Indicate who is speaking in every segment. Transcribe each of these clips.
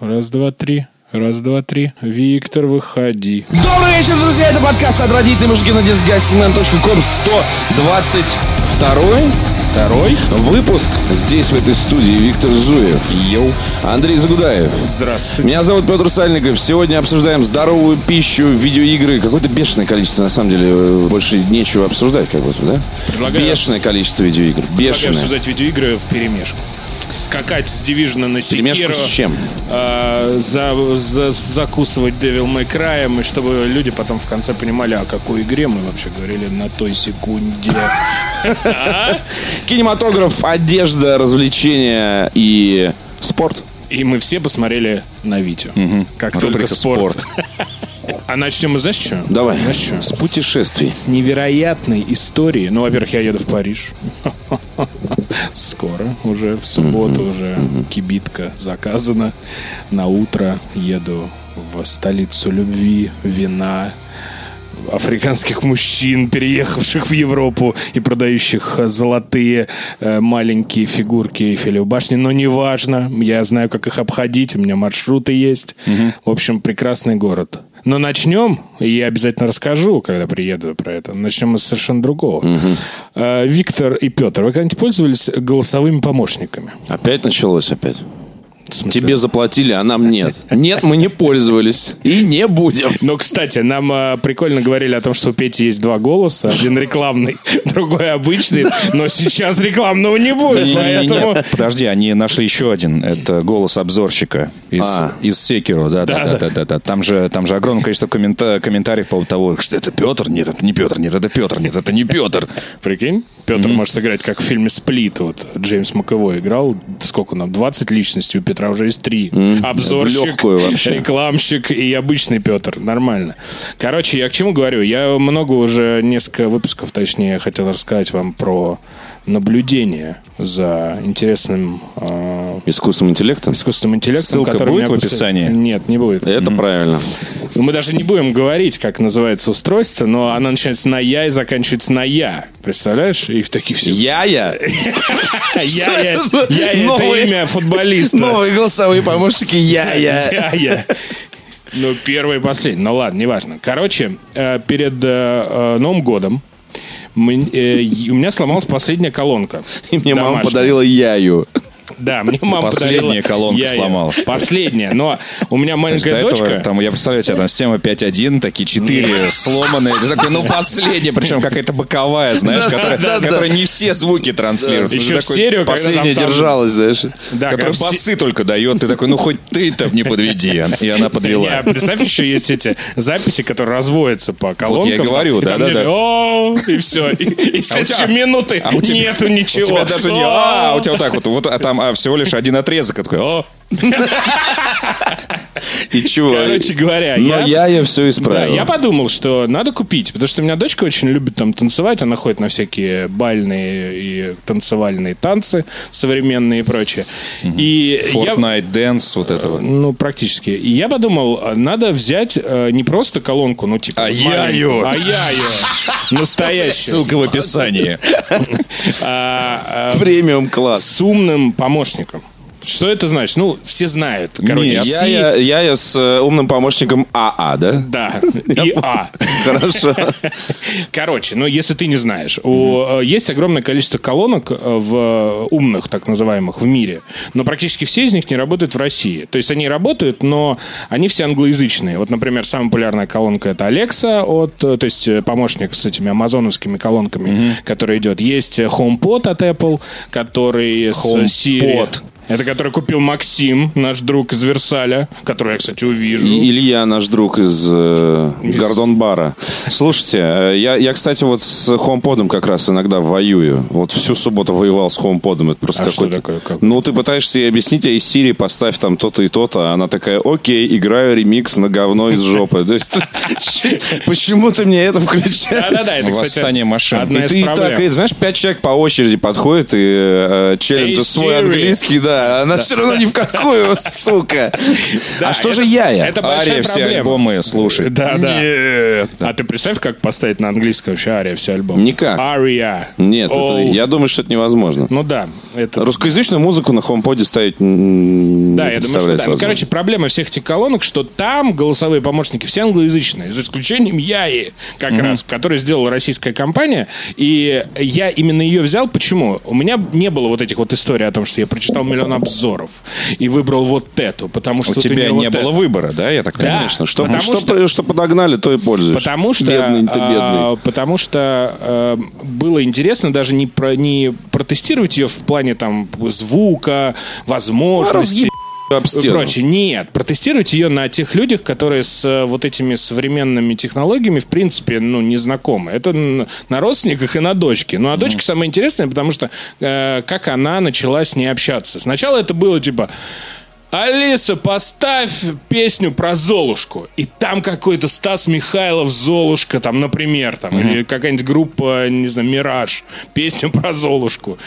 Speaker 1: Раз, два, три. Раз, два, три. Виктор, выходи.
Speaker 2: Добрый вечер, друзья! Это подкаст от родительной мужики на disgustingman.com 122
Speaker 1: Второй.
Speaker 2: выпуск. Здесь, в этой студии, Виктор Зуев.
Speaker 1: Йоу.
Speaker 2: Андрей Загудаев.
Speaker 1: Здравствуйте.
Speaker 2: Меня зовут Петр Сальников. Сегодня обсуждаем здоровую пищу, видеоигры. Какое-то бешеное количество, на самом деле. Больше нечего обсуждать, как будто, да?
Speaker 1: Предлагаю-
Speaker 2: Бешеное количество видеоигр.
Speaker 1: Предлагаю
Speaker 2: Бешеное.
Speaker 1: обсуждать видеоигры в перемешку. Скакать с Division на Секиро.
Speaker 2: с чем?
Speaker 1: а, за- за- закусывать Devil May Cry, и чтобы люди потом в конце понимали, о какой игре мы вообще говорили на той секунде.
Speaker 2: Кинематограф, одежда, развлечения и спорт.
Speaker 1: И мы все посмотрели на Витю. Как только
Speaker 2: Рубрика
Speaker 1: спорт. А начнем мы, знаешь, что?
Speaker 2: Давай.
Speaker 1: Знаешь, что?
Speaker 2: С путешествий.
Speaker 1: С невероятной историей. Ну, во-первых, я еду в Париж. Скоро, уже в субботу, уже кибитка заказана. На утро еду в столицу любви, вина, африканских мужчин, переехавших в Европу и продающих э, золотые э, маленькие фигурки Эйфелевой башни. Но неважно, я знаю, как их обходить, у меня маршруты есть. В общем, прекрасный город. Но начнем, и я обязательно расскажу, когда приеду про это. Начнем с совершенно другого. Э, Виктор и Петр, вы когда-нибудь пользовались голосовыми помощниками?
Speaker 2: Опять началось опять. Тебе заплатили, а нам нет. Нет, мы не пользовались. И не будем.
Speaker 1: Но, кстати, нам э, прикольно говорили о том, что у Пети есть два голоса. Один рекламный, другой обычный. Но сейчас рекламного не будет, поэтому...
Speaker 3: Подожди, они нашли еще один. Это голос обзорщика из,
Speaker 2: А.
Speaker 3: из Секиро. Да, да, да, да, да, да. Там же, там же огромное количество коммента- комментариев по поводу того, что это Петр, нет, это не Петр, нет, это Петр, нет, это не Петр.
Speaker 1: Прикинь, Петр может играть, как в фильме «Сплит». Вот Джеймс Маковой играл. Сколько нам? 20 личностей. У Петра уже есть три.
Speaker 2: в
Speaker 1: Обзорщик, рекламщик и обычный Петр. Нормально. Короче, я к чему говорю? Я много уже, несколько выпусков, точнее, хотел рассказать вам про наблюдение за интересным э,
Speaker 2: Искусственным интеллектом?
Speaker 1: искусственным интеллектом.
Speaker 3: Ссылка
Speaker 1: который
Speaker 3: будет в описании?
Speaker 1: Нет, не будет.
Speaker 2: Это правильно.
Speaker 1: Ну, Мы даже не будем говорить, как называется устройство, но она начинается на «я» и заканчивается на «я». Представляешь? И в таких все...
Speaker 2: Я-я.
Speaker 1: Я, я,
Speaker 2: за
Speaker 1: я, это имя футболиста.
Speaker 2: Новые голосовые помощники Я-я.
Speaker 1: Я, я. Ну, первый и последний. Ну, ладно, неважно. Короче, э, перед э, э, Новым годом у меня сломалась последняя колонка.
Speaker 2: И мне мама подарила Яю.
Speaker 1: Да, мне мама
Speaker 3: Последняя колонка сломалась.
Speaker 1: Последняя. Но у меня маленькая
Speaker 3: этого,
Speaker 1: дочка...
Speaker 3: там, я представляю себе, там система 5.1, такие 4 сломанные. Ты такой, ну, последняя, причем какая-то боковая, знаешь, которая, не все звуки транслирует.
Speaker 1: Еще
Speaker 3: Ты
Speaker 1: в серию,
Speaker 2: Последняя
Speaker 1: там- там-
Speaker 2: держалась, знаешь.
Speaker 3: Которая басы только дает. Ты такой, ну, хоть ты-то не подведи. И она подвела.
Speaker 1: Представь, еще есть эти записи, которые разводятся по колонкам.
Speaker 3: я и говорю,
Speaker 1: там
Speaker 3: да-да-да.
Speaker 1: И все. И, и следующие минуты
Speaker 3: А
Speaker 1: нету ничего.
Speaker 3: У тебя даже не а, у тебя вот так вот, вот а там всего лишь один отрезок, а такой, о,
Speaker 2: И чего?
Speaker 1: Короче говоря,
Speaker 2: Но
Speaker 1: я-
Speaker 2: Яя все
Speaker 1: Да,
Speaker 2: исправил.
Speaker 1: я подумал, что надо купить, потому что у меня дочка очень любит там танцевать, она ходит на всякие бальные и танцевальные танцы современные и прочее. И я,
Speaker 3: Fortnite Dance, вот это вот.
Speaker 1: ну, практически. И я подумал, надо взять э, не просто колонку, ну, типа...
Speaker 3: А яю.
Speaker 1: маленькую, А яю. Настоящую.
Speaker 3: Ссылка в описании.
Speaker 1: А, а,
Speaker 2: Премиум класс.
Speaker 1: С умным помощником. Что это значит? Ну, все знают. Короче,
Speaker 3: Нет.
Speaker 1: Си-
Speaker 2: Яя, Яя с э, умным помощником АА, да?
Speaker 1: Да, и А.
Speaker 2: Хорошо.
Speaker 1: Короче, ну если ты не знаешь, у, э, есть огромное количество колонок э, в умных, так называемых, в мире, но практически все из них не работают в России. То есть они работают, но они все англоязычные. Вот, например, самая популярная колонка это Alexa, от, то есть помощник с этими амазоновскими колонками, который идет. Есть HomePod от Apple, который с Siri. Это который купил Максим, наш друг из Версаля, который я, кстати, увижу.
Speaker 2: И Илья, наш друг из э, Гордон Бара. Слушайте, э, я, я, кстати, вот с HomePod как раз иногда воюю. Вот всю субботу воевал с HomePod. Это просто
Speaker 1: А что
Speaker 2: какой-то...
Speaker 1: такое? Как?
Speaker 2: Ну, ты пытаешься ей объяснить, а из Сирии поставь там то-то и то-то. А она такая, окей, играю ремикс на говно из жопы. То есть, почему ты мне это включаешь?
Speaker 1: Да-да-да, это, кстати,
Speaker 3: Восстание машин.
Speaker 2: И
Speaker 1: из
Speaker 2: ты так, и, знаешь, пять человек по очереди подходят и э, челленджат
Speaker 1: Эй,
Speaker 2: свой английский, да. Да. Она все равно ни в какую, сука.
Speaker 1: Да,
Speaker 2: А что
Speaker 1: это-
Speaker 2: же я?
Speaker 1: Это большая
Speaker 3: Ария все
Speaker 1: проблема.
Speaker 3: альбомы слушает.
Speaker 1: Да, да. А ты представь, как поставить на английском вообще Ария все альбом?
Speaker 2: Никак.
Speaker 1: Ария.
Speaker 2: Нет, я думаю, что это невозможно.
Speaker 1: Ну да, это...
Speaker 2: Русскоязычную музыку на HomePod ставить
Speaker 1: Да,
Speaker 2: не
Speaker 1: я думаю, что да. Ну, короче, проблема всех этих колонок, что там голосовые помощники все англоязычные, за исключением Яи, как раз, который сделала российская компания. И я именно ее взял. Почему? У меня не было вот этих вот историй о том, что я прочитал миллион обзоров и выбрал вот эту, потому что
Speaker 3: У тебя не
Speaker 1: вот
Speaker 3: было
Speaker 1: это.
Speaker 3: выбора, да, я так
Speaker 1: Да.
Speaker 2: Конечно. Что,
Speaker 1: Потому
Speaker 2: что,
Speaker 1: что-
Speaker 2: что подогнали, то и пользуешься.
Speaker 1: Потому что,
Speaker 2: Бедный ты, бедный.
Speaker 1: а, потому что э, было интересно даже не, про, не протестировать ее в плане там звука, возможностей.
Speaker 2: Об стену.
Speaker 1: прочее. Нет, протестировать ее на тех людях, которые с э, вот этими современными технологиями, в принципе, ну, не знакомы. Это на родственниках и на дочке. Ну, а дочка самое интересное, потому что э, как она начала с ней общаться. Сначала это было типа... Алиса, поставь песню про Золушку. И там какой-то Стас Михайлов Золушка, там, например, там, или какая-нибудь группа, не знаю, Мираж, песня про Золушку.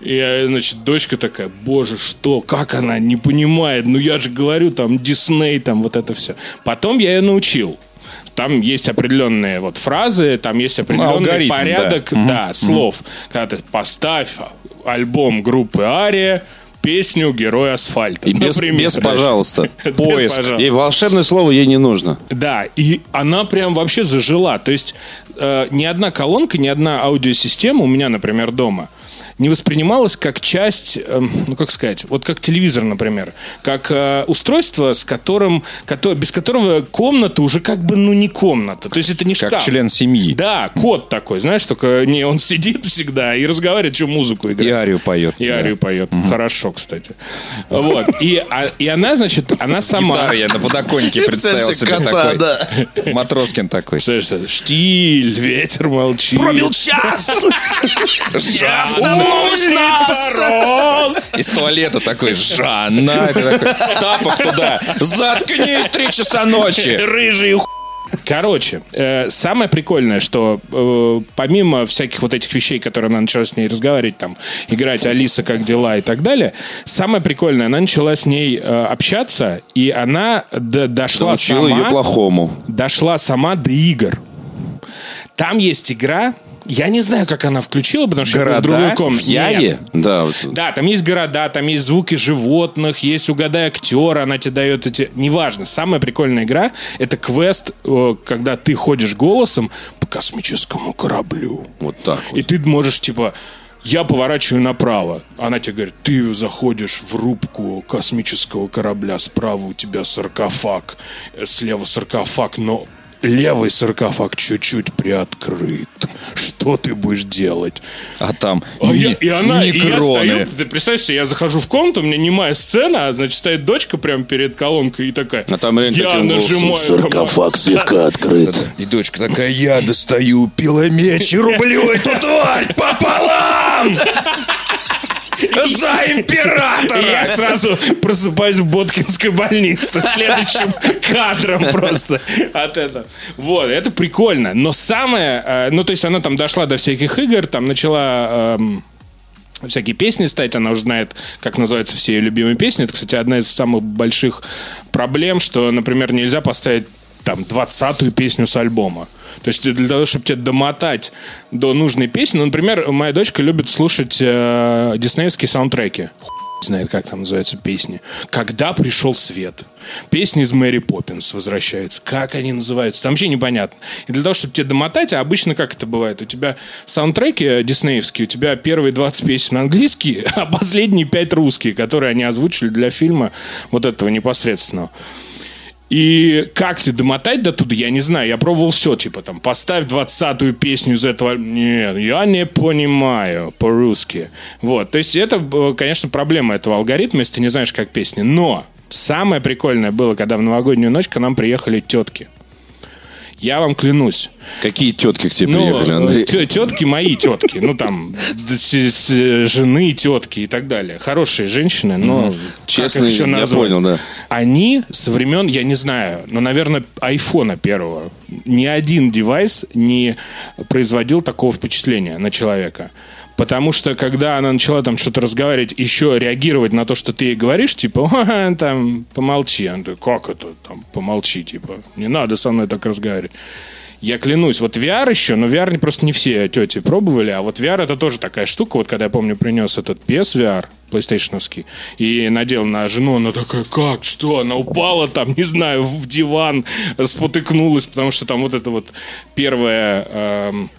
Speaker 1: И, э, значит, дочка такая, боже, что, как она не понимает, ну я же говорю, там, Дисней, там, вот это все. Потом я ее научил. Там есть определенные вот фразы, там есть определенный
Speaker 3: алгоритм,
Speaker 1: порядок, да, слов. Когда ты поставь альбом группы Ария, песню «Герой асфальта».
Speaker 2: И без,
Speaker 1: например.
Speaker 2: без пожалуйста.
Speaker 1: Без
Speaker 2: Поиск.
Speaker 1: пожалуйста.
Speaker 2: И волшебное слово ей не нужно.
Speaker 1: Да, и она прям вообще зажила. То есть э, ни одна колонка, ни одна аудиосистема у меня, например, дома не воспринималась как часть, эм, ну как сказать, вот как телевизор, например, как э, устройство, с которым, кото- без которого комната уже как бы ну не комната, то есть это не
Speaker 3: Как
Speaker 1: шкаф.
Speaker 3: член семьи.
Speaker 1: Да, кот такой, знаешь, только не он сидит всегда и разговаривает, что музыку играет.
Speaker 3: И арию поет.
Speaker 1: И
Speaker 3: да.
Speaker 1: арию поет. Хорошо, кстати. Вот. И, а- и она, значит, она сама...
Speaker 3: Гитара я на подоконнике представил себе
Speaker 2: кота,
Speaker 3: такой. Матроскин такой.
Speaker 1: Штиль, ветер молчит.
Speaker 2: час!
Speaker 1: рост.
Speaker 3: Из туалета такой, Жанна, это такой, тапок туда, заткнись, три часа ночи.
Speaker 1: Рыжий ху- Короче, э, самое прикольное, что э, помимо всяких вот этих вещей, которые она начала с ней разговаривать, там, играть Алиса, как дела и так далее, самое прикольное, она начала с ней э, общаться, и она д- дошла сама...
Speaker 2: ее плохому.
Speaker 1: дошла сама до игр. Там есть игра, я не знаю, как она включила, потому что я был в другой
Speaker 2: Города
Speaker 1: комнате.
Speaker 2: в?
Speaker 1: Нет.
Speaker 2: Да. вот.
Speaker 1: Да, там есть города, там есть звуки животных, есть угадай актера, она тебе дает эти... Неважно, самая прикольная игра — это квест, э, когда ты ходишь голосом по космическому кораблю.
Speaker 2: Вот так вот.
Speaker 1: И ты можешь, типа, я поворачиваю направо. Она тебе говорит, ты заходишь в рубку космического корабля, справа у тебя саркофаг, э, слева саркофаг, но левый саркофаг чуть-чуть приоткрыт. Что ты будешь делать?
Speaker 3: А там
Speaker 1: А я- и она, и я стою, ты представляешь себе, я захожу в комнату, у меня немая сцена, а, значит, стоит дочка прямо перед колонкой и такая,
Speaker 2: А там реально
Speaker 1: я нажимаю...
Speaker 2: Саркофаг слегка открыт.
Speaker 3: И дочка такая, я достаю пиломеч и рублю эту тварь пополам! За императора!
Speaker 1: я сразу просыпаюсь в Боткинской больнице следующим кадром просто от этого. Вот, это прикольно. Но самое... э, ну, то есть она там дошла до всяких игр, там начала... эм, всякие песни ставить, она уже знает, как называются все ее любимые песни. Это, кстати, одна из самых больших проблем, что, например, нельзя поставить там двадцатую песню с альбома. То есть для того, чтобы тебе домотать до нужной песни, ну, например, моя дочка любит слушать э, диснеевские саундтреки. Хуй знает, как там называются песни. «Когда пришел свет». Песни из Мэри Поппинс возвращаются. Как они называются? Там вообще непонятно. И для того, чтобы тебе домотать, а обычно как это бывает? У тебя саундтреки диснеевские, у тебя первые 20 песен английские, а последние 5 русские, которые они озвучили для фильма вот этого непосредственного. И как ты домотать до туда, я не знаю. Я пробовал все, типа там, поставь двадцатую песню из этого. Нет, я не понимаю по-русски. Вот, то есть это, э, конечно, проблема этого алгоритма, если ты не знаешь, как песни. Но самое прикольное было, когда в новогоднюю ночь к нам приехали тетки. Я вам клянусь.
Speaker 2: Какие тетки к тебе
Speaker 1: Ну,
Speaker 2: приехали, Андрей?
Speaker 1: тё- тетки мои тетки, ну там жены тетки и так далее. Хорошие женщины, но
Speaker 2: Честно,
Speaker 1: еще
Speaker 2: я понял, да.
Speaker 1: Они со времен, я не знаю, но, наверное, айфона первого. Ни один девайс не производил такого впечатления на человека. Потому что, когда она начала там что-то разговаривать, еще реагировать на то, что ты ей говоришь, типа, «Ха-ха, там, помолчи. Она такая, как это, там, помолчи, типа, не надо со мной так разговаривать. Я клянусь, вот VR еще, но VR просто не все тети пробовали, а вот VR это тоже такая штука. Вот когда я помню, принес этот PSVR, PlayStation, и надел на жену, она такая, как, что? Она упала там, не знаю, в диван, спотыкнулась, потому что там вот это вот первое... эм,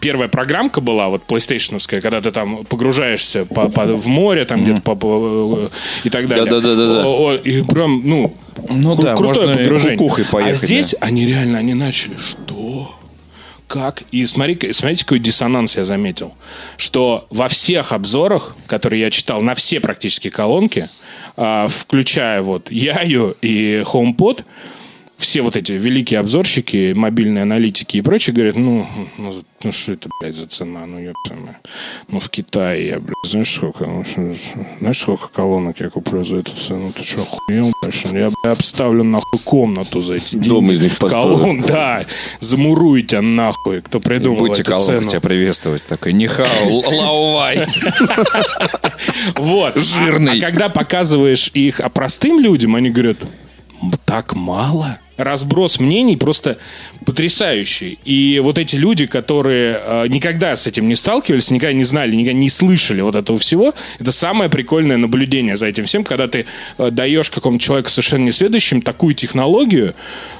Speaker 1: первая программка была, вот PlayStation, когда ты там погружаешься по, по- в море, там где-то по, по- и так далее.
Speaker 2: Да-да-да-да-да.
Speaker 1: О, о, И прям, ну,
Speaker 3: Ну
Speaker 1: кру-
Speaker 3: да,
Speaker 1: крутое
Speaker 3: можно
Speaker 1: погружение.
Speaker 3: кукухой поехать,
Speaker 1: а здесь они реально, они начали, что? Как? И смотри, смотрите, какой диссонанс я заметил. Что во всех обзорах, которые я читал, на все практически колонки, а, включая вот Яю и HomePod, все вот эти великие обзорщики, мобильные аналитики и прочие говорят, ну, ну, ну что это, блядь, за цена? Ну, ёпта, мать. ну, в Китае я, блядь, знаешь, сколько, ну, знаешь, сколько колонок я куплю за эту цену? Ты что, охуел, блядь? Я, блядь, обставлю, нахуй, комнату за эти деньги.
Speaker 2: Дом из них построю.
Speaker 1: Колонн, да, замуруйте, нахуй, кто придумал
Speaker 3: Будьте
Speaker 1: эту
Speaker 3: колонка
Speaker 1: цену.
Speaker 3: тебя приветствовать. Такой, нихао, л- лаувай.
Speaker 1: Вот.
Speaker 3: Жирный.
Speaker 1: А, а когда показываешь их а простым людям, они говорят, «М, так мало. Разброс мнений просто потрясающий. И вот эти люди, которые э, никогда с этим не сталкивались, никогда не знали, никогда не слышали вот этого всего, это самое прикольное наблюдение за этим всем, когда ты э, даешь какому-то человеку совершенно несведущим такую технологию,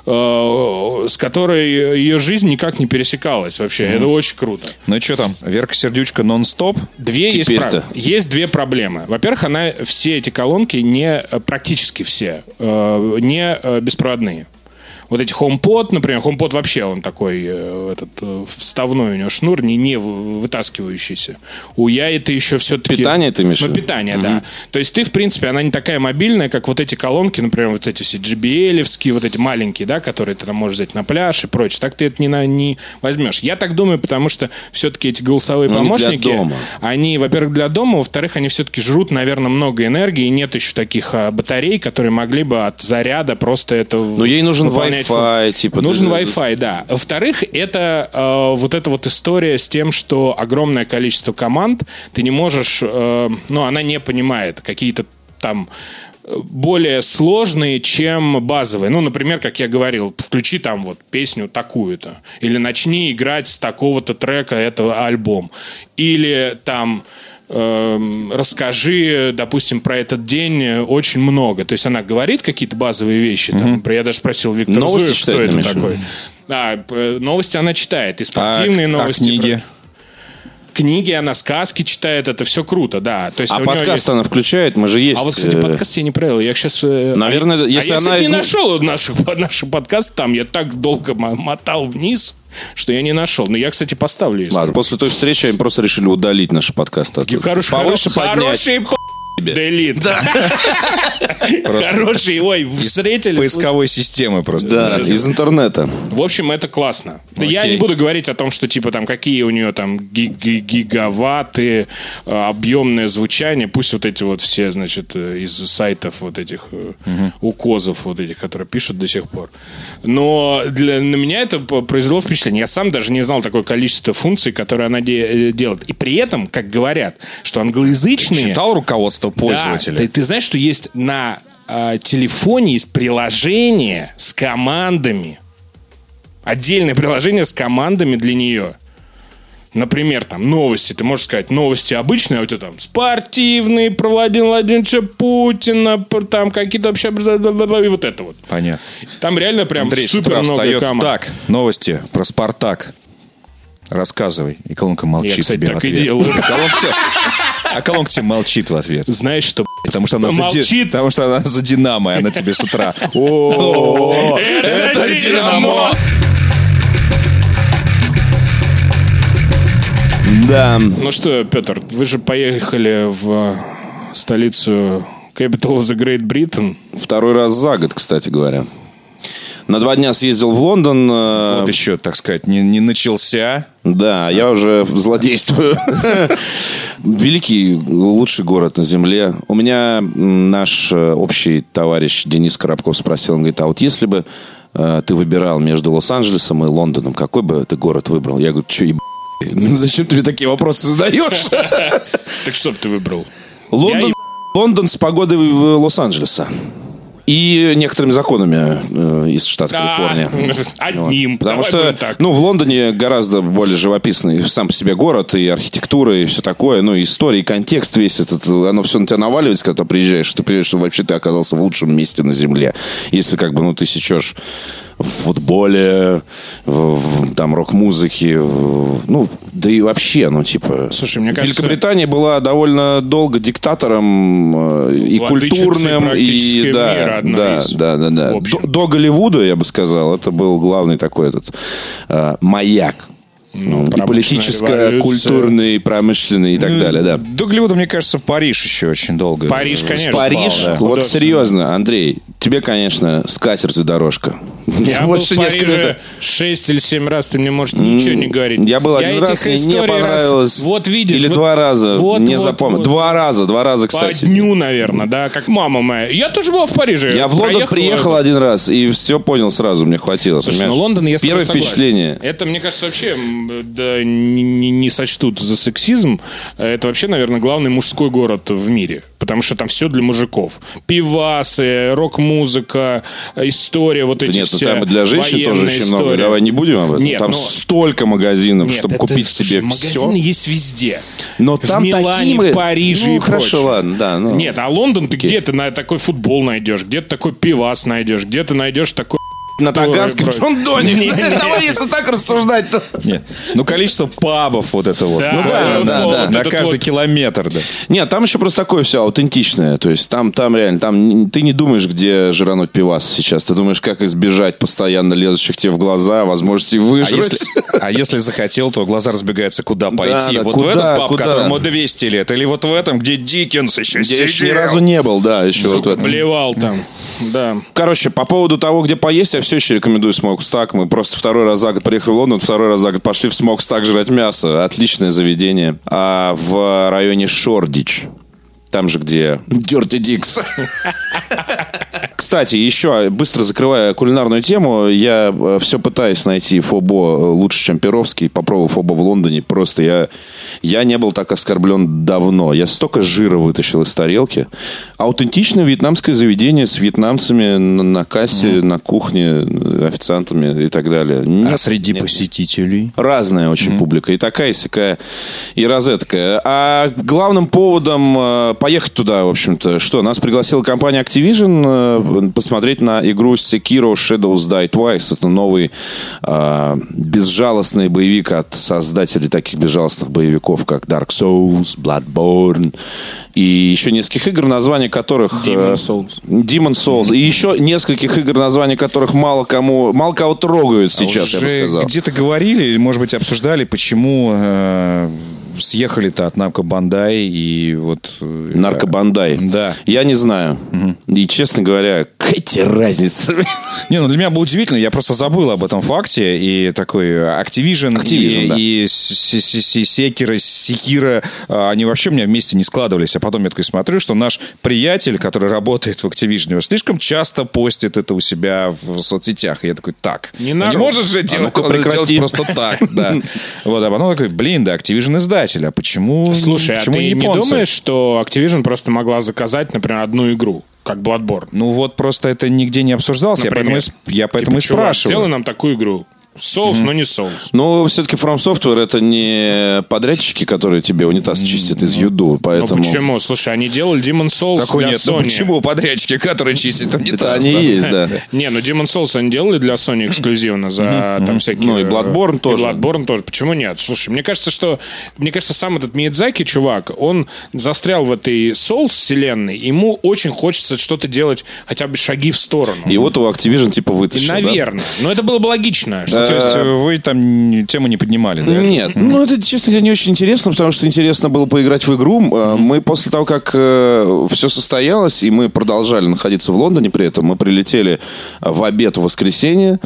Speaker 1: э, с которой ее жизнь никак не пересекалась вообще. Это очень круто.
Speaker 3: Ну и что там? Верка Сердючка нон-стоп?
Speaker 1: Две есть, прав- есть две проблемы. Во-первых, она все эти колонки не э, практически все э, не беспроводные. Вот эти HomePod, например, HomePod вообще он такой э, этот э, вставной у него шнур, не, не вы- вытаскивающийся. У я это еще все-таки...
Speaker 2: Питание ты имеешь
Speaker 1: Ну, питание, да. То есть ты, в принципе, она не такая мобильная, как вот эти колонки, например, вот эти все JBL-евские, вот эти маленькие, да, которые ты там можешь взять на пляж и прочее. Так ты это не, на, не возьмешь. Я так думаю, потому что все-таки эти голосовые
Speaker 2: Ну, не для
Speaker 1: помощники, они, во-первых, для дома, во-вторых, они все-таки жрут, наверное, много энергии, и нет еще таких а, батарей, которые могли бы от заряда просто это
Speaker 2: Ну, ей нужен Wi-Fi, типа,
Speaker 1: Нужен
Speaker 2: ты-
Speaker 1: Wi-Fi, да. Во-вторых, это э, вот эта вот история с тем, что огромное количество команд ты не можешь, э, ну, она не понимает какие-то там э, более сложные, чем базовые. Ну, например, как я говорил, включи там вот песню такую-то. Или начни играть с такого-то трека этого альбом. Или там расскажи, допустим, про этот день э, очень много. То есть она говорит какие-то базовые вещи. Там, например, я даже спросил Виктора
Speaker 2: Новости
Speaker 1: Зуева, что это такое. Да, новости она читает. И
Speaker 3: А,
Speaker 1: спортивные
Speaker 3: а
Speaker 1: новости.
Speaker 3: книги?
Speaker 1: про- Книги, она сказки читает, это все круто, да. То есть
Speaker 2: А подкаст
Speaker 1: есть-
Speaker 2: она включает, мы же есть.
Speaker 1: а вот, кстати,
Speaker 2: э,
Speaker 1: подкаст я не проверил. Я сейчас...
Speaker 2: Наверное,
Speaker 1: а,
Speaker 2: если
Speaker 1: а я,
Speaker 2: она
Speaker 1: кстати,
Speaker 2: из-
Speaker 1: не нашел наших, наших подкастов там. Я так долго мо- мотал вниз, что я не нашел. Но я, кстати, поставлю.
Speaker 2: Ладно, после той встречи они просто решили удалить наши подкасты.
Speaker 1: Хороший,
Speaker 2: Повыше
Speaker 1: хоро-
Speaker 2: поднять.
Speaker 1: хороший п-
Speaker 2: тебе.
Speaker 1: Делит. Хороший, ой, встретили.
Speaker 3: Поисковой системы просто.
Speaker 2: Да, из интернета.
Speaker 1: В общем, это классно. Я не буду говорить о том, что типа там какие у нее там ги- ги- гигаватты, э, объемное звучание. Пусть вот эти вот все, значит, э, из сайтов вот этих э, укозов вот этих, которые пишут до сих пор. Но для, на меня это произвело впечатление. Я сам даже не знал такое количество функций, которые она де- делает. И при этом, как говорят, что англоязычные...
Speaker 3: Читал руководство пользователя?
Speaker 1: Да, ты, ты знаешь, что есть на э, телефоне есть приложение с командами. Отдельное приложение с командами для нее. Например, там новости. Ты можешь сказать новости обычные, а у тебя там спортивные, про Владимира Владимировича Путина, про там какие-то вообще... И вот это вот.
Speaker 3: Понятно.
Speaker 1: Там реально прям
Speaker 3: Андрей
Speaker 1: супер много
Speaker 3: встает.
Speaker 1: команд.
Speaker 3: Так, новости про Спартак. Рассказывай. И колонка молчит
Speaker 1: Я, кстати,
Speaker 3: тебе в
Speaker 1: так и
Speaker 3: ответ.
Speaker 1: делаю.
Speaker 3: Колонка А колонка тебе молчит в ответ.
Speaker 1: Знаешь, что...
Speaker 3: Потому что, она за,
Speaker 1: Молчит.
Speaker 3: потому что она за Динамо, и она тебе с утра. О,
Speaker 1: Это Динамо!
Speaker 2: Да.
Speaker 1: Ну что, Петр, вы же поехали в столицу Capital of the Great Britain.
Speaker 2: Второй раз за год, кстати говоря. На два дня съездил в Лондон. э,
Speaker 3: Вот еще, так сказать, не, не начался.
Speaker 2: Да, я уже злодействую. Великий, лучший город на земле. У меня наш э, общий товарищ Денис Коробков спросил, он говорит, а вот если бы э, ты выбирал между Лос-Анджелесом и Лондоном, какой бы ты город выбрал? Я говорю, что еб... Зачем ты мне такие вопросы задаешь?
Speaker 1: Так что бы ты выбрал?
Speaker 2: Лондон, Лондон с погодой Лос-Анджелеса. И некоторыми законами э, из штата
Speaker 1: Да,
Speaker 2: Калифорния.
Speaker 1: Одним.
Speaker 2: Потому
Speaker 1: Давай
Speaker 2: что, ну, в Лондоне гораздо более живописный сам по себе город, и архитектура, и все такое, ну, и история, и контекст весь этот, оно все на тебя наваливается, когда ты приезжаешь, ты понимаешь, что вообще ты оказался в лучшем месте на земле. Если, как бы, ну, ты сечешь в футболе, в, в, там, рок-музыке, в- ну, да и вообще, ну, типа...
Speaker 1: Слушай, мне кажется-
Speaker 2: Великобритания была довольно долго диктатором э, и культурным, и... Да,
Speaker 1: мира
Speaker 2: да,
Speaker 1: из.
Speaker 2: да, да, да.
Speaker 1: Общем.
Speaker 2: До, до Голливуда, я бы сказал, это был главный такой этот э, маяк. Ну, и
Speaker 1: промышленная
Speaker 2: политическое,
Speaker 1: революция.
Speaker 2: культурный, промышленный и так далее, да.
Speaker 3: До Голливуда, мне кажется, Париж еще очень долго.
Speaker 1: Париж, конечно.
Speaker 2: Париж,
Speaker 1: спал, да.
Speaker 2: вот серьезно, Андрей, тебе, конечно, с катертью дорожка.
Speaker 1: Я был
Speaker 2: больше
Speaker 1: в
Speaker 2: не скажу
Speaker 1: Париже. 6 или 7 раз, ты мне можешь ничего не говорить.
Speaker 2: Я был один раз, мне не понравилось.
Speaker 1: Вот видишь.
Speaker 2: Или
Speaker 1: вот-
Speaker 2: два раза,
Speaker 1: вот,
Speaker 2: не
Speaker 1: вот,
Speaker 2: запомнил.
Speaker 1: вот.
Speaker 2: Два раза, два раза,
Speaker 1: По
Speaker 2: кстати.
Speaker 1: дню, наверное, да, как мама моя. Я тоже был в Париже.
Speaker 2: Я в Лондон приехал один раз и все понял сразу, мне хватило.
Speaker 1: Слушай, ну Лондон, я
Speaker 2: Первое впечатление.
Speaker 1: Это, мне кажется, вообще да, не, не- не сочтут за сексизм. Это вообще, наверное, главный мужской город в мире. Потому что там все для мужиков. Пивасы, рок-музыка, история, вот
Speaker 2: Да
Speaker 1: эти
Speaker 2: нет, ну
Speaker 1: все
Speaker 2: там и для женщин тоже очень много.
Speaker 1: истории.
Speaker 2: Давай не будем об этом.
Speaker 1: Нет,
Speaker 2: там
Speaker 1: ну-
Speaker 2: столько магазинов,
Speaker 1: Нет,
Speaker 2: чтобы
Speaker 1: это-
Speaker 2: купить себе
Speaker 1: слушай,
Speaker 2: все.
Speaker 1: Магазины есть везде.
Speaker 2: Но
Speaker 1: в
Speaker 2: там
Speaker 1: Милане,
Speaker 2: такие
Speaker 1: в Париже
Speaker 2: Ну,
Speaker 1: и
Speaker 2: хорошо,
Speaker 1: прочее.
Speaker 2: ладно, да, ну.
Speaker 1: Нет, а Лондон ты где ты на такой футбол найдешь, где ты такой пивас найдешь, где ты найдешь такой...
Speaker 2: На Таганском
Speaker 1: Ой,
Speaker 2: Джон Доне.
Speaker 1: Не, не.
Speaker 2: Давай, если так рассуждать, то...
Speaker 3: Нет. Ну, количество пабов вот это вот. Ну,
Speaker 2: да, да, да.
Speaker 3: На каждый километр, да.
Speaker 2: Нет, там еще просто такое все аутентичное. То есть там, там реально, там ты не думаешь, где жирануть пивас сейчас. Ты думаешь, как избежать постоянно лезущих тебе в глаза возможности
Speaker 3: А
Speaker 2: выжрать.
Speaker 3: если, а если захотел, то глаза разбегаются, куда пойти. вот в этот паб, которому 200 лет, или вот в этом, где Диккенс еще
Speaker 2: Я еще ни разу не был, да, еще вот в этом.
Speaker 1: Блевал там, да.
Speaker 2: Короче, по поводу того, где поесть, я все еще рекомендую Smokestak. Мы просто второй раз за год приехали в Лондон, второй раз за год пошли в Smokestak жрать мясо. Отличное заведение. А в районе Шордич. Там же, где Dirty Dicks. Кстати, еще, быстро закрывая кулинарную тему, я все пытаюсь найти фо бо э, лучше, чем Перовский. Попробовал фо бо в Лондоне. Просто я, я не был так оскорблен давно. Я столько жира вытащил из тарелки. Аутентичное вьетнамское заведение с вьетнамцами на, на кассе, на кухне, э, официантами и так далее.
Speaker 3: А
Speaker 2: Нет,
Speaker 3: среди
Speaker 2: нет.
Speaker 3: посетителей?
Speaker 2: Разная очень публика. И такая, и сякая, и розеткая. А главным поводом э, поехать туда, в общем-то, что? Нас пригласила компания Activision э, посмотреть на игру Sekiro Shadows Die Twice. Это новый э, безжалостный боевик от создателей таких безжалостных боевиков, как Dark Souls, Bloodborne и еще нескольких игр, названия которых... э,
Speaker 1: Demon Souls.
Speaker 2: Demon Souls. И еще нескольких игр, названия которых мало кому, мало кого трогают сейчас, я бы сказал.
Speaker 3: где-то говорили, или, может быть, обсуждали, почему э, съехали-то от Намка Бандай и вот... э,
Speaker 2: Наркобандай.
Speaker 3: Да.
Speaker 2: Я не знаю. И, честно говоря, какая тебе разница?
Speaker 3: Не, ну для меня было удивительно, я просто забыл об этом факте, и такой Activision,
Speaker 2: Activision,
Speaker 3: и,
Speaker 2: да.
Speaker 3: и Секира, Секира, а, они вообще у меня вместе не складывались, а потом я такой смотрю, что наш приятель, который работает в Activision, слишком часто постит это у себя в соцсетях, и я такой, так,
Speaker 1: Не
Speaker 3: ну, не можешь же делать, надо делать
Speaker 2: прекрати.
Speaker 3: просто так, да. Вот, а потом такой, блин, да, Activision издатель, а почему,
Speaker 1: Слушай, а ты не думаешь, что Activision просто могла заказать, например, одну игру, как Bloodborne?
Speaker 3: Ну вот просто это нигде не обсуждалось, я поэтому,
Speaker 1: Например.
Speaker 3: я поэтому
Speaker 1: Типа,
Speaker 3: и
Speaker 1: чувак,
Speaker 3: спрашиваю.
Speaker 1: Сделай нам такую игру. Соус, но не соус.
Speaker 2: Но все-таки From Software это не подрядчики, которые тебе унитаз чистят из Юду,
Speaker 1: Ну
Speaker 2: поэтому...
Speaker 1: почему? Слушай, они делали Demon Souls
Speaker 3: Такой
Speaker 1: для
Speaker 3: нет, ну
Speaker 1: Sony.
Speaker 3: почему подрядчики, которые чистят унитаз?
Speaker 2: Это они
Speaker 3: да?
Speaker 2: есть, да.
Speaker 1: Не, ну Demon Souls они делали для Sony эксклюзивно за там всякие...
Speaker 2: Ну, и Bloodborne тоже.
Speaker 1: И Bloodborne тоже. Почему нет? Слушай, мне кажется, что... Мне кажется, сам этот Миядзаки, чувак, он застрял в этой Souls вселенной, ему очень хочется что-то делать, хотя бы шаги в сторону.
Speaker 2: И вот его Activision типа вытащил.
Speaker 1: наверное. Но это было бы логично. Что
Speaker 3: То есть э, вы там тему не поднимали, да?
Speaker 2: Нет, ну это, честно говоря, не очень интересно, потому что интересно было поиграть в игру. Э, Мы после того, как все состоялось, и мы продолжали находиться в Лондоне при этом, мы прилетели в обед в воскресенье.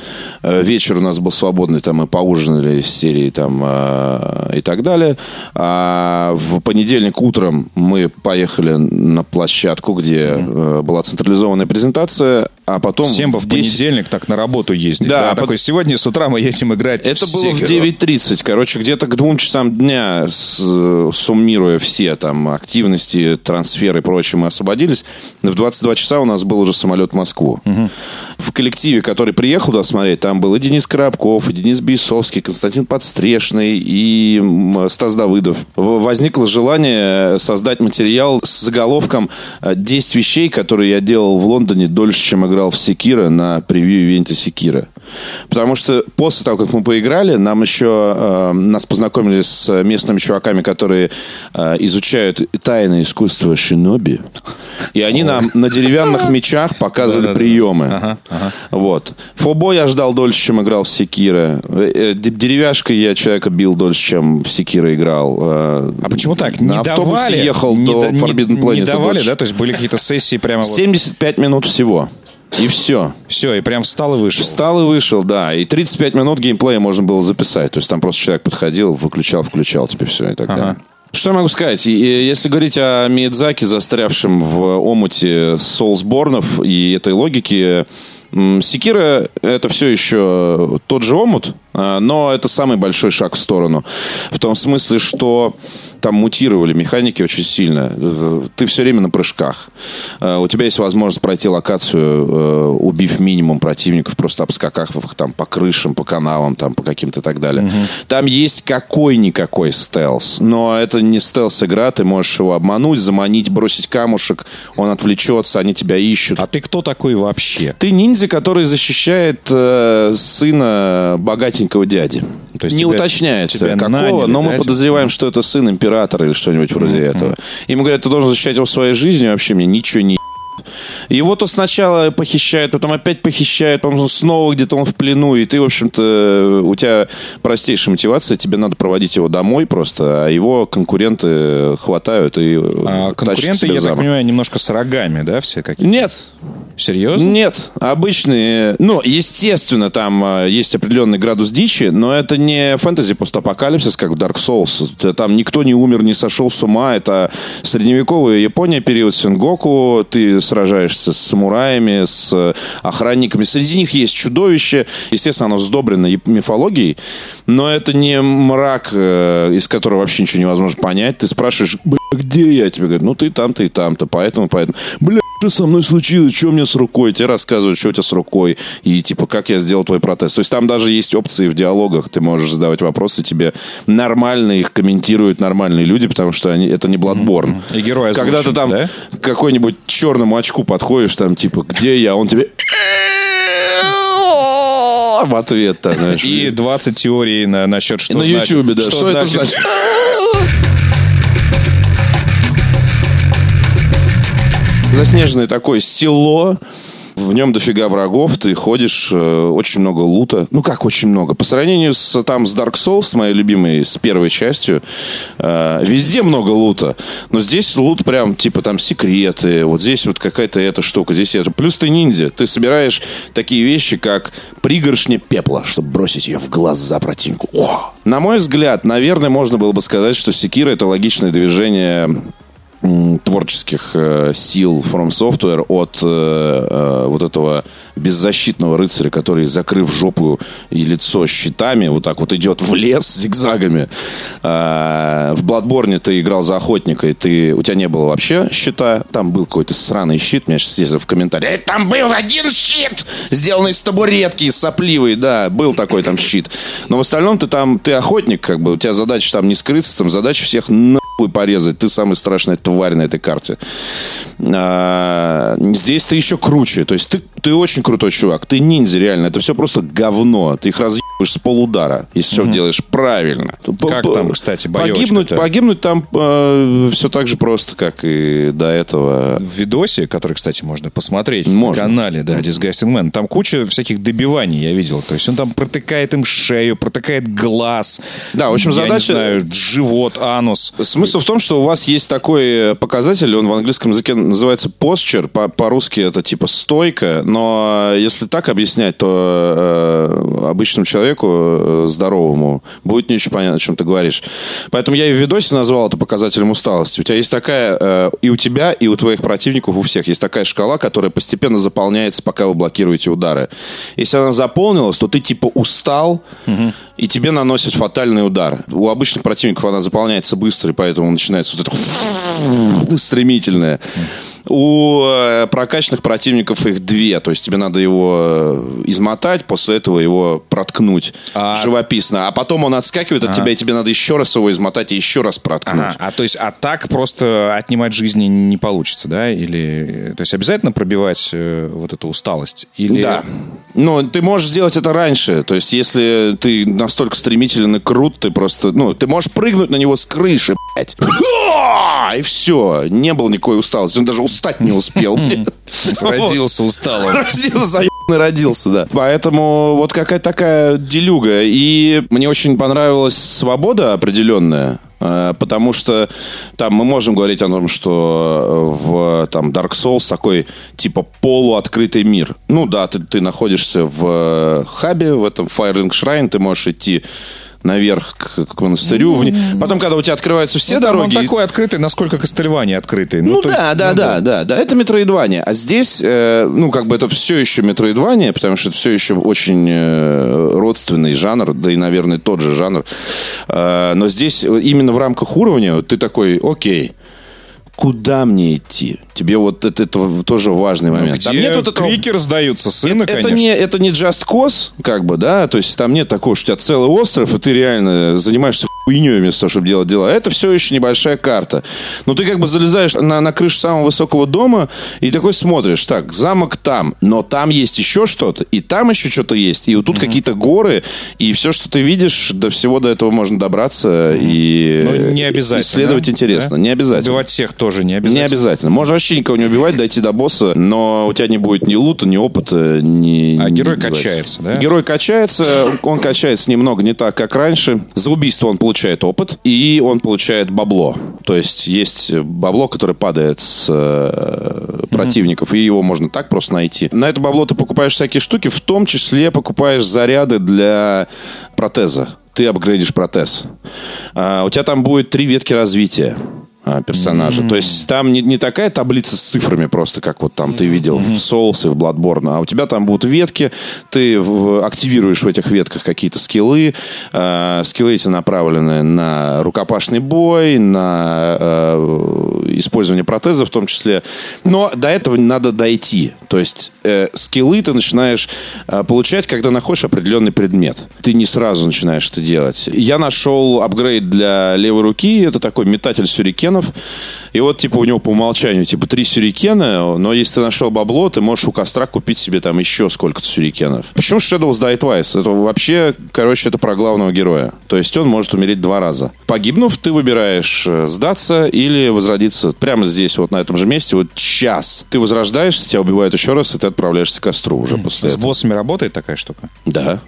Speaker 2: Э, Вечер у нас был свободный, там мы поужинали из серии там э, и так далее. А в понедельник утром мы поехали на площадку, где э, была централизованная презентация. а потом
Speaker 3: Всем в
Speaker 2: 10
Speaker 3: понедельник так на работу ездить.
Speaker 2: Да,
Speaker 3: Да,
Speaker 2: а
Speaker 3: такой, сегодня с утра мы едем играть
Speaker 2: Это было в
Speaker 3: Sekiro».
Speaker 2: 9.30, короче, где-то к двум часам дня, с- суммируя все там активности, трансферы и прочее, мы освободились. В 22 часа у нас был уже самолет в Москву. В коллективе, который приехал туда смотреть, там был и Денис Коробков, и Денис Бейсовский, Константин Подстрешный и Стас Давыдов. Возникло желание создать материал с заголовком э, «10 вещей, которые я делал в Лондоне дольше, чем играл в Секира на превью-ивенте Секира». Потому что после того, как мы поиграли, нам еще э, нас познакомили с местными чуваками, которые э, изучают тайное искусство шиноби. И они нам на деревянных мечах показывали приемы.
Speaker 3: Ага, ага.
Speaker 2: Вот. Фобо я ждал дольше, чем играл в Секира. Э, э, Деревяшкой я человека бил дольше, чем в Секира играл. Э,
Speaker 3: А почему так?
Speaker 2: На автобусе
Speaker 3: давали?
Speaker 2: ехал
Speaker 3: не
Speaker 2: до Forbidden Planet.
Speaker 3: Не давали, да? То есть были какие-то сессии прямо вот...
Speaker 2: 75 минут всего. И все.
Speaker 3: Все, и прям встал и вышел.
Speaker 2: Встал и вышел, да. И 35 минут геймплея можно было записать. То есть там просто человек подходил, выключал, включал тебе все и так
Speaker 3: Ага.
Speaker 2: далее. Что я могу сказать? Если говорить о Миядзаки, застрявшем в омуте Соулсборнов и этой логики, м, Секира это все еще тот же омут, а, но это самый большой шаг в сторону. В том смысле, что там мутировали механики очень сильно. Ты все время на прыжках. Э, У тебя есть возможность пройти локацию, э, убив минимум противников, просто обскакав их там по крышам, по каналам, там, по каким-то и так далее. Там есть какой-никакой стелс, но это не стелс-игра, ты можешь его обмануть, заманить, бросить камушек, он отвлечется, они тебя ищут.
Speaker 3: А ты кто такой вообще?
Speaker 2: Ты ниндзя, который защищает э, сына богатенького дяди.
Speaker 3: То есть
Speaker 2: не
Speaker 3: тебя-
Speaker 2: уточняется,
Speaker 3: тебя
Speaker 2: какого,
Speaker 3: наняли,
Speaker 2: но мы
Speaker 3: да,
Speaker 2: подозреваем, что это сын императора или что-нибудь вроде этого. Ему говорят, ты должен защищать его своей жизнью, вообще мне ничего не его то сначала похищают, потом опять похищают, потом снова где-то он в плену, и ты, в общем-то, у тебя простейшая мотивация, тебе надо проводить его домой просто, а его конкуренты хватают и
Speaker 3: А конкуренты, я
Speaker 2: в
Speaker 3: так
Speaker 2: замок.
Speaker 3: понимаю, немножко с рогами, да, все какие
Speaker 2: Нет,
Speaker 3: Серьезно?
Speaker 2: нет, обычные. Ну, естественно, там э, есть определенный градус дичи, но это не фэнтези постапокалипсис, как в Dark Souls. Там никто не умер, не сошел с ума. Это средневековая Япония, период Сенгоку. Ты сражаешься с самураями, с охранниками. Среди них есть чудовище. Естественно, оно сдобрено мифологией, но это не мрак, э, из которого вообще ничего невозможно понять. Ты спрашиваешь, где я? Тебе говорят, ну ты там-то и там-то, поэтому, поэтому. Бля, что со мной случилось, что у меня с рукой, тебе рассказывают, что у тебя с рукой, и типа, как я сделал твой протез. То есть там даже есть опции в диалогах, ты можешь задавать вопросы, тебе нормально их комментируют нормальные люди, потому что они, это не Bloodborne.
Speaker 3: И герой
Speaker 2: Когда ты там
Speaker 3: да?
Speaker 2: к какой-нибудь черному очку подходишь, там типа, где я, он тебе в ответ, там, знаешь.
Speaker 3: И 20 теорий на, насчет, что
Speaker 2: на
Speaker 3: значит-
Speaker 2: Ютубе, да. Что, это значит? Заснеженное такое село. В нем дофига врагов, ты ходишь, э, очень много лута. Ну, как очень много? По сравнению с, там, с Dark Souls, моей любимой, с первой частью, э, везде много лута. Но здесь лут прям, типа, там, секреты. Вот здесь вот какая-то эта штука, здесь это. Плюс ты ниндзя. Ты собираешь такие вещи, как пригоршня пепла, чтобы бросить ее в глаза противнику. О! На мой взгляд, наверное, можно было бы сказать, что Секира это логичное движение творческих э, сил From Software от э, э, вот этого беззащитного рыцаря, который, закрыв жопу и лицо щитами, вот так вот идет в лес зигзагами. Э, в Bloodborne ты играл за охотника, и ты, у тебя не было вообще щита, там был какой-то сраный щит, меня сейчас в комментарии, «Э, там был один щит, сделанный из табуретки, сопливый, да, был такой там щит. Но в остальном ты там, ты охотник, как бы, у тебя задача там не скрыться, там задача всех нахуй порезать, ты самая страшная тварь на этой карте. А, здесь ты еще круче, то есть ты, ты очень крутой чувак, ты ниндзя реально, это все просто говно, ты их разъебаешь с полудара, если все делаешь правильно.
Speaker 3: Как там, кстати,
Speaker 2: погибнуть, погибнуть там все так же просто, как и до этого.
Speaker 3: В видосе, который, кстати, можно посмотреть
Speaker 2: Можно.
Speaker 3: на канале, да, Disgusting Man, там куча всяких добиваний, я видел. То есть он там протыкает им шею, протыкает глаз.
Speaker 2: Да, в общем,
Speaker 3: я
Speaker 2: задача-
Speaker 3: Не знаю, живот, анус.
Speaker 2: Смысл в том, что у вас есть такой показатель, он в английском языке называется posture, по- по-русски это типа стойка, но если так объяснять, то э, обычному человеку э, здоровому будет не очень понятно, о чем ты говоришь. Поэтому я и в видосе назвал это показателем усталости. У тебя есть такая, э, и у тебя, и у твоих противников, у всех есть такая шкала, которая постепенно заполняется, пока вы блокируете удары. Если она заполнилась, то ты типа устал, и тебе наносят фатальный удар. У обычных противников она заполняется быстро, и поэтому начинается вот это стремительное. У э, прокачанных противников их две, то есть тебе надо его э, измотать, после этого его проткнуть
Speaker 3: А-
Speaker 2: живописно, а потом он отскакивает от тебя, и тебе надо еще раз его измотать и еще раз проткнуть.
Speaker 3: Ага, а то есть, а так просто отнимать жизни не получится, да? Или, то есть, обязательно пробивать э, вот эту усталость? Или...
Speaker 2: Да. Но ты можешь сделать это раньше. То есть, если ты настолько стремителен и крут, ты просто, ну, ты можешь прыгнуть на него с крыши, блядь. И все. Не было никакой усталости. Он даже устать не успел.
Speaker 3: Родился усталым.
Speaker 2: Родился, заебанный родился, да. Поэтому вот какая-то такая делюга. И мне очень понравилась свобода определенная. э, Потому что там мы можем говорить о том, что в там, Dark Souls такой типа полуоткрытый мир. Ну да, ты, ты находишься в э, хабе, в этом Firelink Shrine, ты можешь идти наверх к, к монастырю. вни- Потом, когда у тебя открываются все
Speaker 3: Ну,
Speaker 2: дороги...
Speaker 3: Он такой открытый, насколько Кастельвания открытый.
Speaker 2: Ну,
Speaker 3: то
Speaker 2: да,
Speaker 3: есть,
Speaker 2: да,
Speaker 3: ну,
Speaker 2: да, да, да. Это метроидвания. А здесь, э, ну, как бы это все еще метроидвания, потому что это все еще очень э, родственный жанр, да и, наверное, тот же жанр. Э, но здесь именно в рамках уровня ты такой, окей, куда мне идти? Тебе вот это, это тоже важный момент.
Speaker 3: Где
Speaker 2: Там нет вот этого-
Speaker 3: крики раздаются, сына,
Speaker 2: это, это
Speaker 3: конечно.
Speaker 2: не, это не Just Cause, как бы, да, то есть там нет такого, что у тебя целый остров, и ты реально занимаешься хуйней вместо того, чтобы делать дела. Это все еще небольшая карта. Но ты как бы залезаешь на, на крышу самого высокого дома и такой смотришь, так, замок там, но там есть еще что-то, и там еще что-то есть, и вот тут какие-то горы, и все, что ты видишь, до всего до этого можно добраться и
Speaker 3: Ну, не обязательно.
Speaker 2: исследовать
Speaker 3: да?
Speaker 2: интересно.
Speaker 3: Да?
Speaker 2: Не обязательно.
Speaker 3: Убивать всех тоже не обязательно.
Speaker 2: Не обязательно. Можно вообще никого не убивать, дойти до босса, но у тебя не будет ни лута, ни опыта, ни...
Speaker 3: А герой качается, да?
Speaker 2: Герой качается, он качается немного не так, как раньше. За убийство он получает опыт, и он получает бабло. То есть есть бабло, которое падает с э, противников, и его можно так просто найти. На это бабло ты покупаешь всякие штуки, в том числе покупаешь заряды для протеза. Ты апгрейдишь протез. А, у тебя там будет три ветки развития а, персонажа. То есть там не, не такая таблица с цифрами просто, как вот там ты видел в Souls и в Bloodborne, а у тебя там будут ветки, ты в- активируешь в этих ветках какие-то скиллы, э, скиллы эти направлены на рукопашный бой, на э, использование протеза в том числе. Но до этого надо дойти. То есть э, скиллы ты начинаешь э, получать, когда находишь определенный предмет. Ты не сразу начинаешь это делать. Я нашел апгрейд для левой руки. Это такой метатель сюрикенов. И вот, типа, у него по умолчанию, типа, три сюрикена. Но если ты нашел бабло, ты можешь у костра купить себе там еще сколько-то сюрикенов. Почему Shadows Die Twice? Это вообще, короче, это про главного героя. То есть он может умереть два раза. Погибнув, ты выбираешь э, сдаться или возродиться прямо здесь, вот на этом же месте, вот час. Ты возрождаешься, тебя убивают еще раз, и ты отправляешься к костру уже после
Speaker 3: С
Speaker 2: этого.
Speaker 3: боссами работает такая штука?
Speaker 2: Да.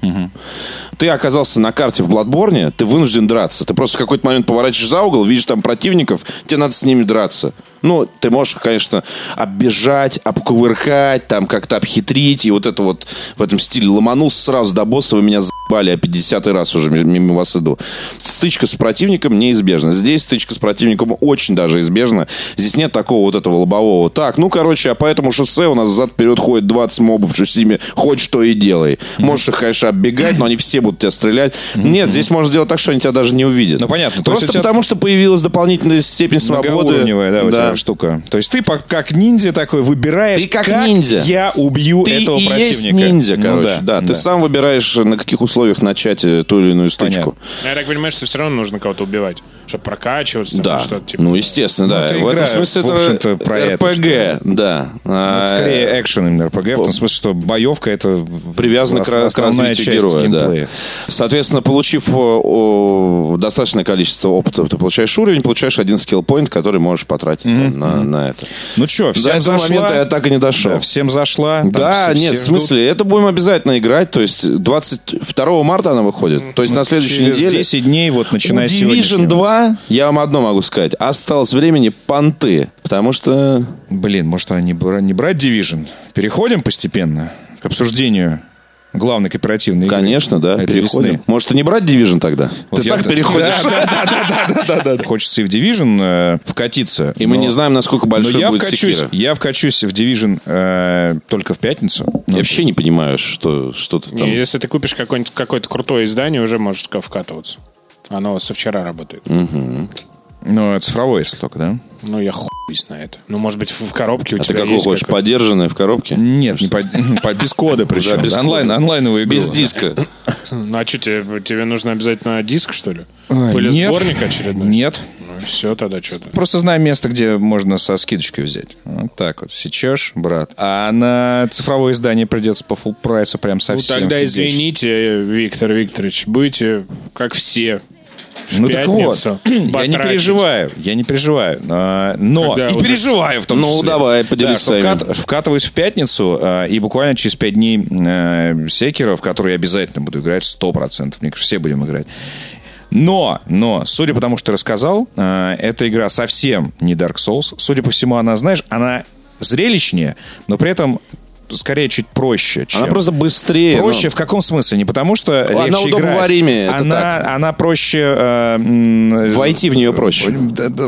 Speaker 2: Ты оказался на карте в Бладборне, ты вынужден драться. Ты просто в какой-то момент поворачиваешь за угол, видишь там противников, тебе надо с ними драться. Ну, ты можешь, конечно, оббежать, обкувыркать, там как-то обхитрить, и вот это вот в этом стиле ломанулся сразу до босса, вы меня заебали, я 50 раз уже ми- мимо вас иду. Стычка с противником неизбежна. Здесь стычка с противником очень даже избежна. Здесь нет такого вот этого лобового. Так, ну, короче, а по этому шоссе у нас зад-вперед ходит 20 мобов, что с ними хоть что и делай. Можешь их, конечно, оббегать, но они все будут тебя стрелять. Нет, здесь можно сделать так, что они тебя даже не увидят.
Speaker 3: Ну, понятно.
Speaker 2: Просто
Speaker 3: тебя-
Speaker 2: потому, что появилась дополнительная степень свободы.
Speaker 3: Да, у тебя штука. То есть ты как ниндзя такой выбираешь,
Speaker 2: Ты как ниндзя.
Speaker 3: я убью
Speaker 2: Ты
Speaker 3: этого
Speaker 2: и
Speaker 3: противника.
Speaker 2: есть ниндзя,
Speaker 3: Ну
Speaker 2: короче. да, ты сам выбираешь, на каких условиях начать э, ту или иную стычку.
Speaker 3: Понятно.
Speaker 1: Но Я так понимаю, что все равно нужно кого-то убивать, чтобы прокачиваться,
Speaker 2: Да,
Speaker 1: что-то типа.
Speaker 2: ну, естественно, да.
Speaker 3: это
Speaker 2: в этом смысле
Speaker 3: в
Speaker 2: это
Speaker 3: про это,
Speaker 2: РПГ, да.
Speaker 3: Вот
Speaker 2: А,
Speaker 3: скорее экшен именно RPG, в том смысле, что боевка это
Speaker 2: привязано к, к развитию
Speaker 3: часть
Speaker 2: героя. Да. Соответственно, получив о, о, достаточное количество опыта, ты получаешь уровень, получаешь один скилл-поинт, который можешь потратить там, на, на это.
Speaker 3: Ну что,
Speaker 2: До
Speaker 3: всем
Speaker 2: этого
Speaker 3: зашла?
Speaker 2: момента я так и не дошел.
Speaker 3: Да, всем зашла? Там
Speaker 2: Да,
Speaker 3: все-
Speaker 2: нет,
Speaker 3: все
Speaker 2: в смысле, это будем обязательно играть. То есть 22 2 марта она выходит. То есть на следующей
Speaker 3: Через
Speaker 2: неделе.
Speaker 3: 10 дней, вот начиная с
Speaker 2: Division
Speaker 3: сегодняшнего.
Speaker 2: 2, я вам одно могу сказать, осталось времени понты. Потому что
Speaker 3: Блин, может, бра- не брать Division? Переходим постепенно к обсуждению главной кооперативной игры
Speaker 2: Конечно, да,
Speaker 3: этой
Speaker 2: переходим.
Speaker 3: весны.
Speaker 2: Может, и не брать Division тогда?
Speaker 3: Вот
Speaker 2: Ты
Speaker 3: я-
Speaker 2: так переходишь.
Speaker 3: Да, да, да, да, да, да, да. Хочется и в Division э, вкатиться.
Speaker 2: И мы
Speaker 3: но-
Speaker 2: не знаем, насколько
Speaker 3: Но
Speaker 2: большой
Speaker 3: я
Speaker 2: будет
Speaker 3: вкачусь,
Speaker 2: секира.
Speaker 3: я вкачусь в Division э, только в пятницу.
Speaker 2: Я
Speaker 3: Ну,
Speaker 2: вообще не понимаю, что, что ты там...
Speaker 1: Не, если ты купишь какое-то крутое издание, уже можешь вкатываться. Оно со вчера работает.
Speaker 3: Ну, цифровое, если только, да?
Speaker 1: Ну, я хуй знает. Ну, может быть, в, коробке у
Speaker 2: А ты
Speaker 1: тебя
Speaker 2: какой
Speaker 1: есть
Speaker 2: хочешь,
Speaker 1: какой-то-
Speaker 2: подержанный в коробке?
Speaker 3: Нет, не по, по- без кода причем.
Speaker 2: без
Speaker 3: Онлайн,
Speaker 2: кода.
Speaker 3: онлайновую игру.
Speaker 2: Без диска.
Speaker 1: Ну, а что, тебе, тебе нужно обязательно диск, что ли?
Speaker 3: А,
Speaker 1: Или
Speaker 3: нет.
Speaker 1: сборник очередной?
Speaker 3: Нет.
Speaker 1: Ну, все тогда что-то.
Speaker 3: Просто знаю место, где можно со скидочкой взять. Вот так вот. Сечешь, брат. А на цифровое издание придется по full прайсу прям
Speaker 1: Ну,
Speaker 3: совсем.
Speaker 1: тогда
Speaker 3: фигачить.
Speaker 1: извините, Виктор Викторович, будете, как все, в
Speaker 3: Ну так вот,
Speaker 1: пятницу
Speaker 3: я не переживаю, я не переживаю, а, но
Speaker 1: Когда
Speaker 3: и
Speaker 1: уже-
Speaker 3: переживаю в том
Speaker 2: Ну,
Speaker 3: числе.
Speaker 2: давай, поделись
Speaker 3: вкат- вкатываюсь в пятницу, а, и буквально через пять дней э, секера, в который я обязательно буду играть 100%. Мне кажется, все будем играть. Но, но, судя по тому, что ты рассказал, э, эта игра совсем не Dark Souls. Судя по всему, она, знаешь, она зрелищнее, но при этом скорее чуть проще. Чем...
Speaker 2: Она просто быстрее.
Speaker 3: Проще
Speaker 2: ну.
Speaker 3: в каком смысле? Не потому, что
Speaker 2: Она
Speaker 3: легче играть. она,
Speaker 2: так.
Speaker 3: она проще... э,
Speaker 2: Войти в нее проще.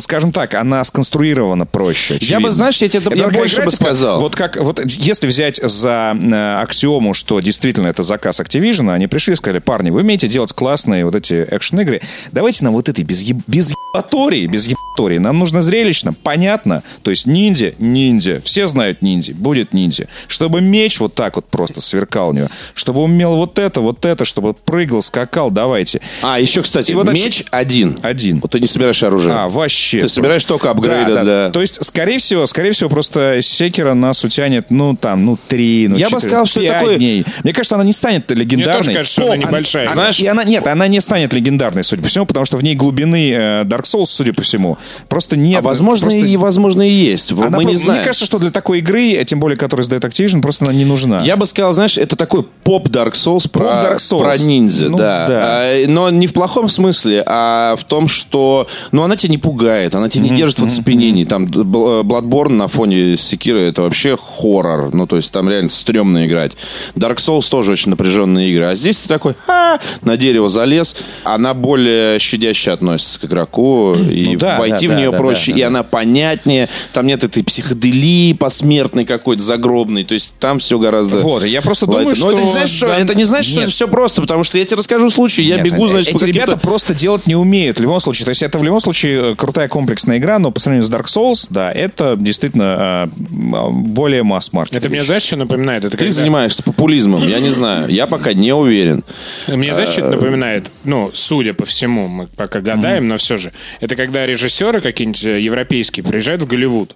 Speaker 3: Скажем так, она сконструирована проще.
Speaker 2: Я
Speaker 3: очевидно.
Speaker 2: бы, знаешь, я тебе-
Speaker 3: Это
Speaker 2: я больше бы
Speaker 3: типа,
Speaker 2: сказал.
Speaker 3: Вот как, вот если взять за э, аксиому, что действительно это заказ Activision, они пришли и сказали, парни, вы умеете делать классные вот эти экшн-игры, давайте нам вот этой без, еб- без ебатории, без ебатории. Нам нужно зрелищно, понятно. То есть ниндзя, ниндзя. Все знают ниндзя, будет ниндзя. Чтобы меч вот так вот просто сверкал у него. Чтобы он умел вот это, вот это, чтобы прыгал, скакал, давайте.
Speaker 2: А, еще, кстати,
Speaker 3: И вот
Speaker 2: меч один.
Speaker 3: Один.
Speaker 2: Вот ты не собираешь оружие.
Speaker 3: А, вообще.
Speaker 2: Ты собираешь только апгрейды
Speaker 3: Да, да.
Speaker 2: для-
Speaker 3: То есть, скорее всего, скорее всего, просто Секера нас утянет, ну, там, ну, три, ну,
Speaker 2: Я бы
Speaker 3: четыре,
Speaker 2: сказал, что такой-
Speaker 3: дней. Мне кажется, она не станет легендарной.
Speaker 1: тоже кажется, что она небольшая.
Speaker 3: Она,
Speaker 2: Знаешь-
Speaker 3: и она, нет, она не станет легендарной, судя по всему, потому что в ней глубины э, Dark Souls, судя по всему, просто нет.
Speaker 2: А возможно,
Speaker 3: просто-
Speaker 2: и возможно и есть.
Speaker 3: Она
Speaker 2: Мы не
Speaker 3: просто-
Speaker 2: знаем.
Speaker 3: Мне кажется, что для такой игры, тем более, которую сдает Activision, просто она не нужна.
Speaker 2: Я бы сказал, знаешь, это такой поп Dark Souls про,
Speaker 3: Dark Souls.
Speaker 2: про ниндзя,
Speaker 3: Ну,
Speaker 2: да.
Speaker 3: да.
Speaker 2: А, но не в плохом смысле, а в том, что ну, она тебя не пугает, она тебя не держит в оцепенении. Там Бл- Bloodborne на фоне Секира это вообще хоррор. Ну, то есть там реально стрёмно играть. Dark Souls тоже очень напряженные игры. А здесь ты такой, «А, на дерево залез. Она более щадяще относится к игроку. И
Speaker 3: Ну да,
Speaker 2: войти
Speaker 3: да,
Speaker 2: в
Speaker 3: да,
Speaker 2: нее
Speaker 3: да,
Speaker 2: проще.
Speaker 3: да,
Speaker 2: и
Speaker 3: да.
Speaker 2: она понятнее. Там нет этой психоделии посмертной какой-то загробной. То есть там все гораздо...
Speaker 3: Вот, я просто думаю,
Speaker 2: Лайт. Но
Speaker 3: что...
Speaker 2: это не значит, что,
Speaker 3: да,
Speaker 2: это не значит, что
Speaker 3: нет.
Speaker 2: все просто, потому что я тебе расскажу случай, я
Speaker 3: Нет,
Speaker 2: бегу,
Speaker 3: э,
Speaker 2: значит, по
Speaker 3: эти ребята просто делать не умеют в любом случае. То есть это в любом случае э, крутая комплексная игра, но по сравнению с Dark Souls, да, это действительно э, более масс-маркет.
Speaker 1: Это мне, знаешь, что напоминает? Это
Speaker 2: Ты
Speaker 1: когда-
Speaker 2: занимаешься популизмом, я не знаю, я пока не уверен.
Speaker 1: Мне, знаешь, что это напоминает? Ну, судя по всему, мы пока гадаем, но все же. Это когда режиссеры какие-нибудь европейские приезжают в Голливуд.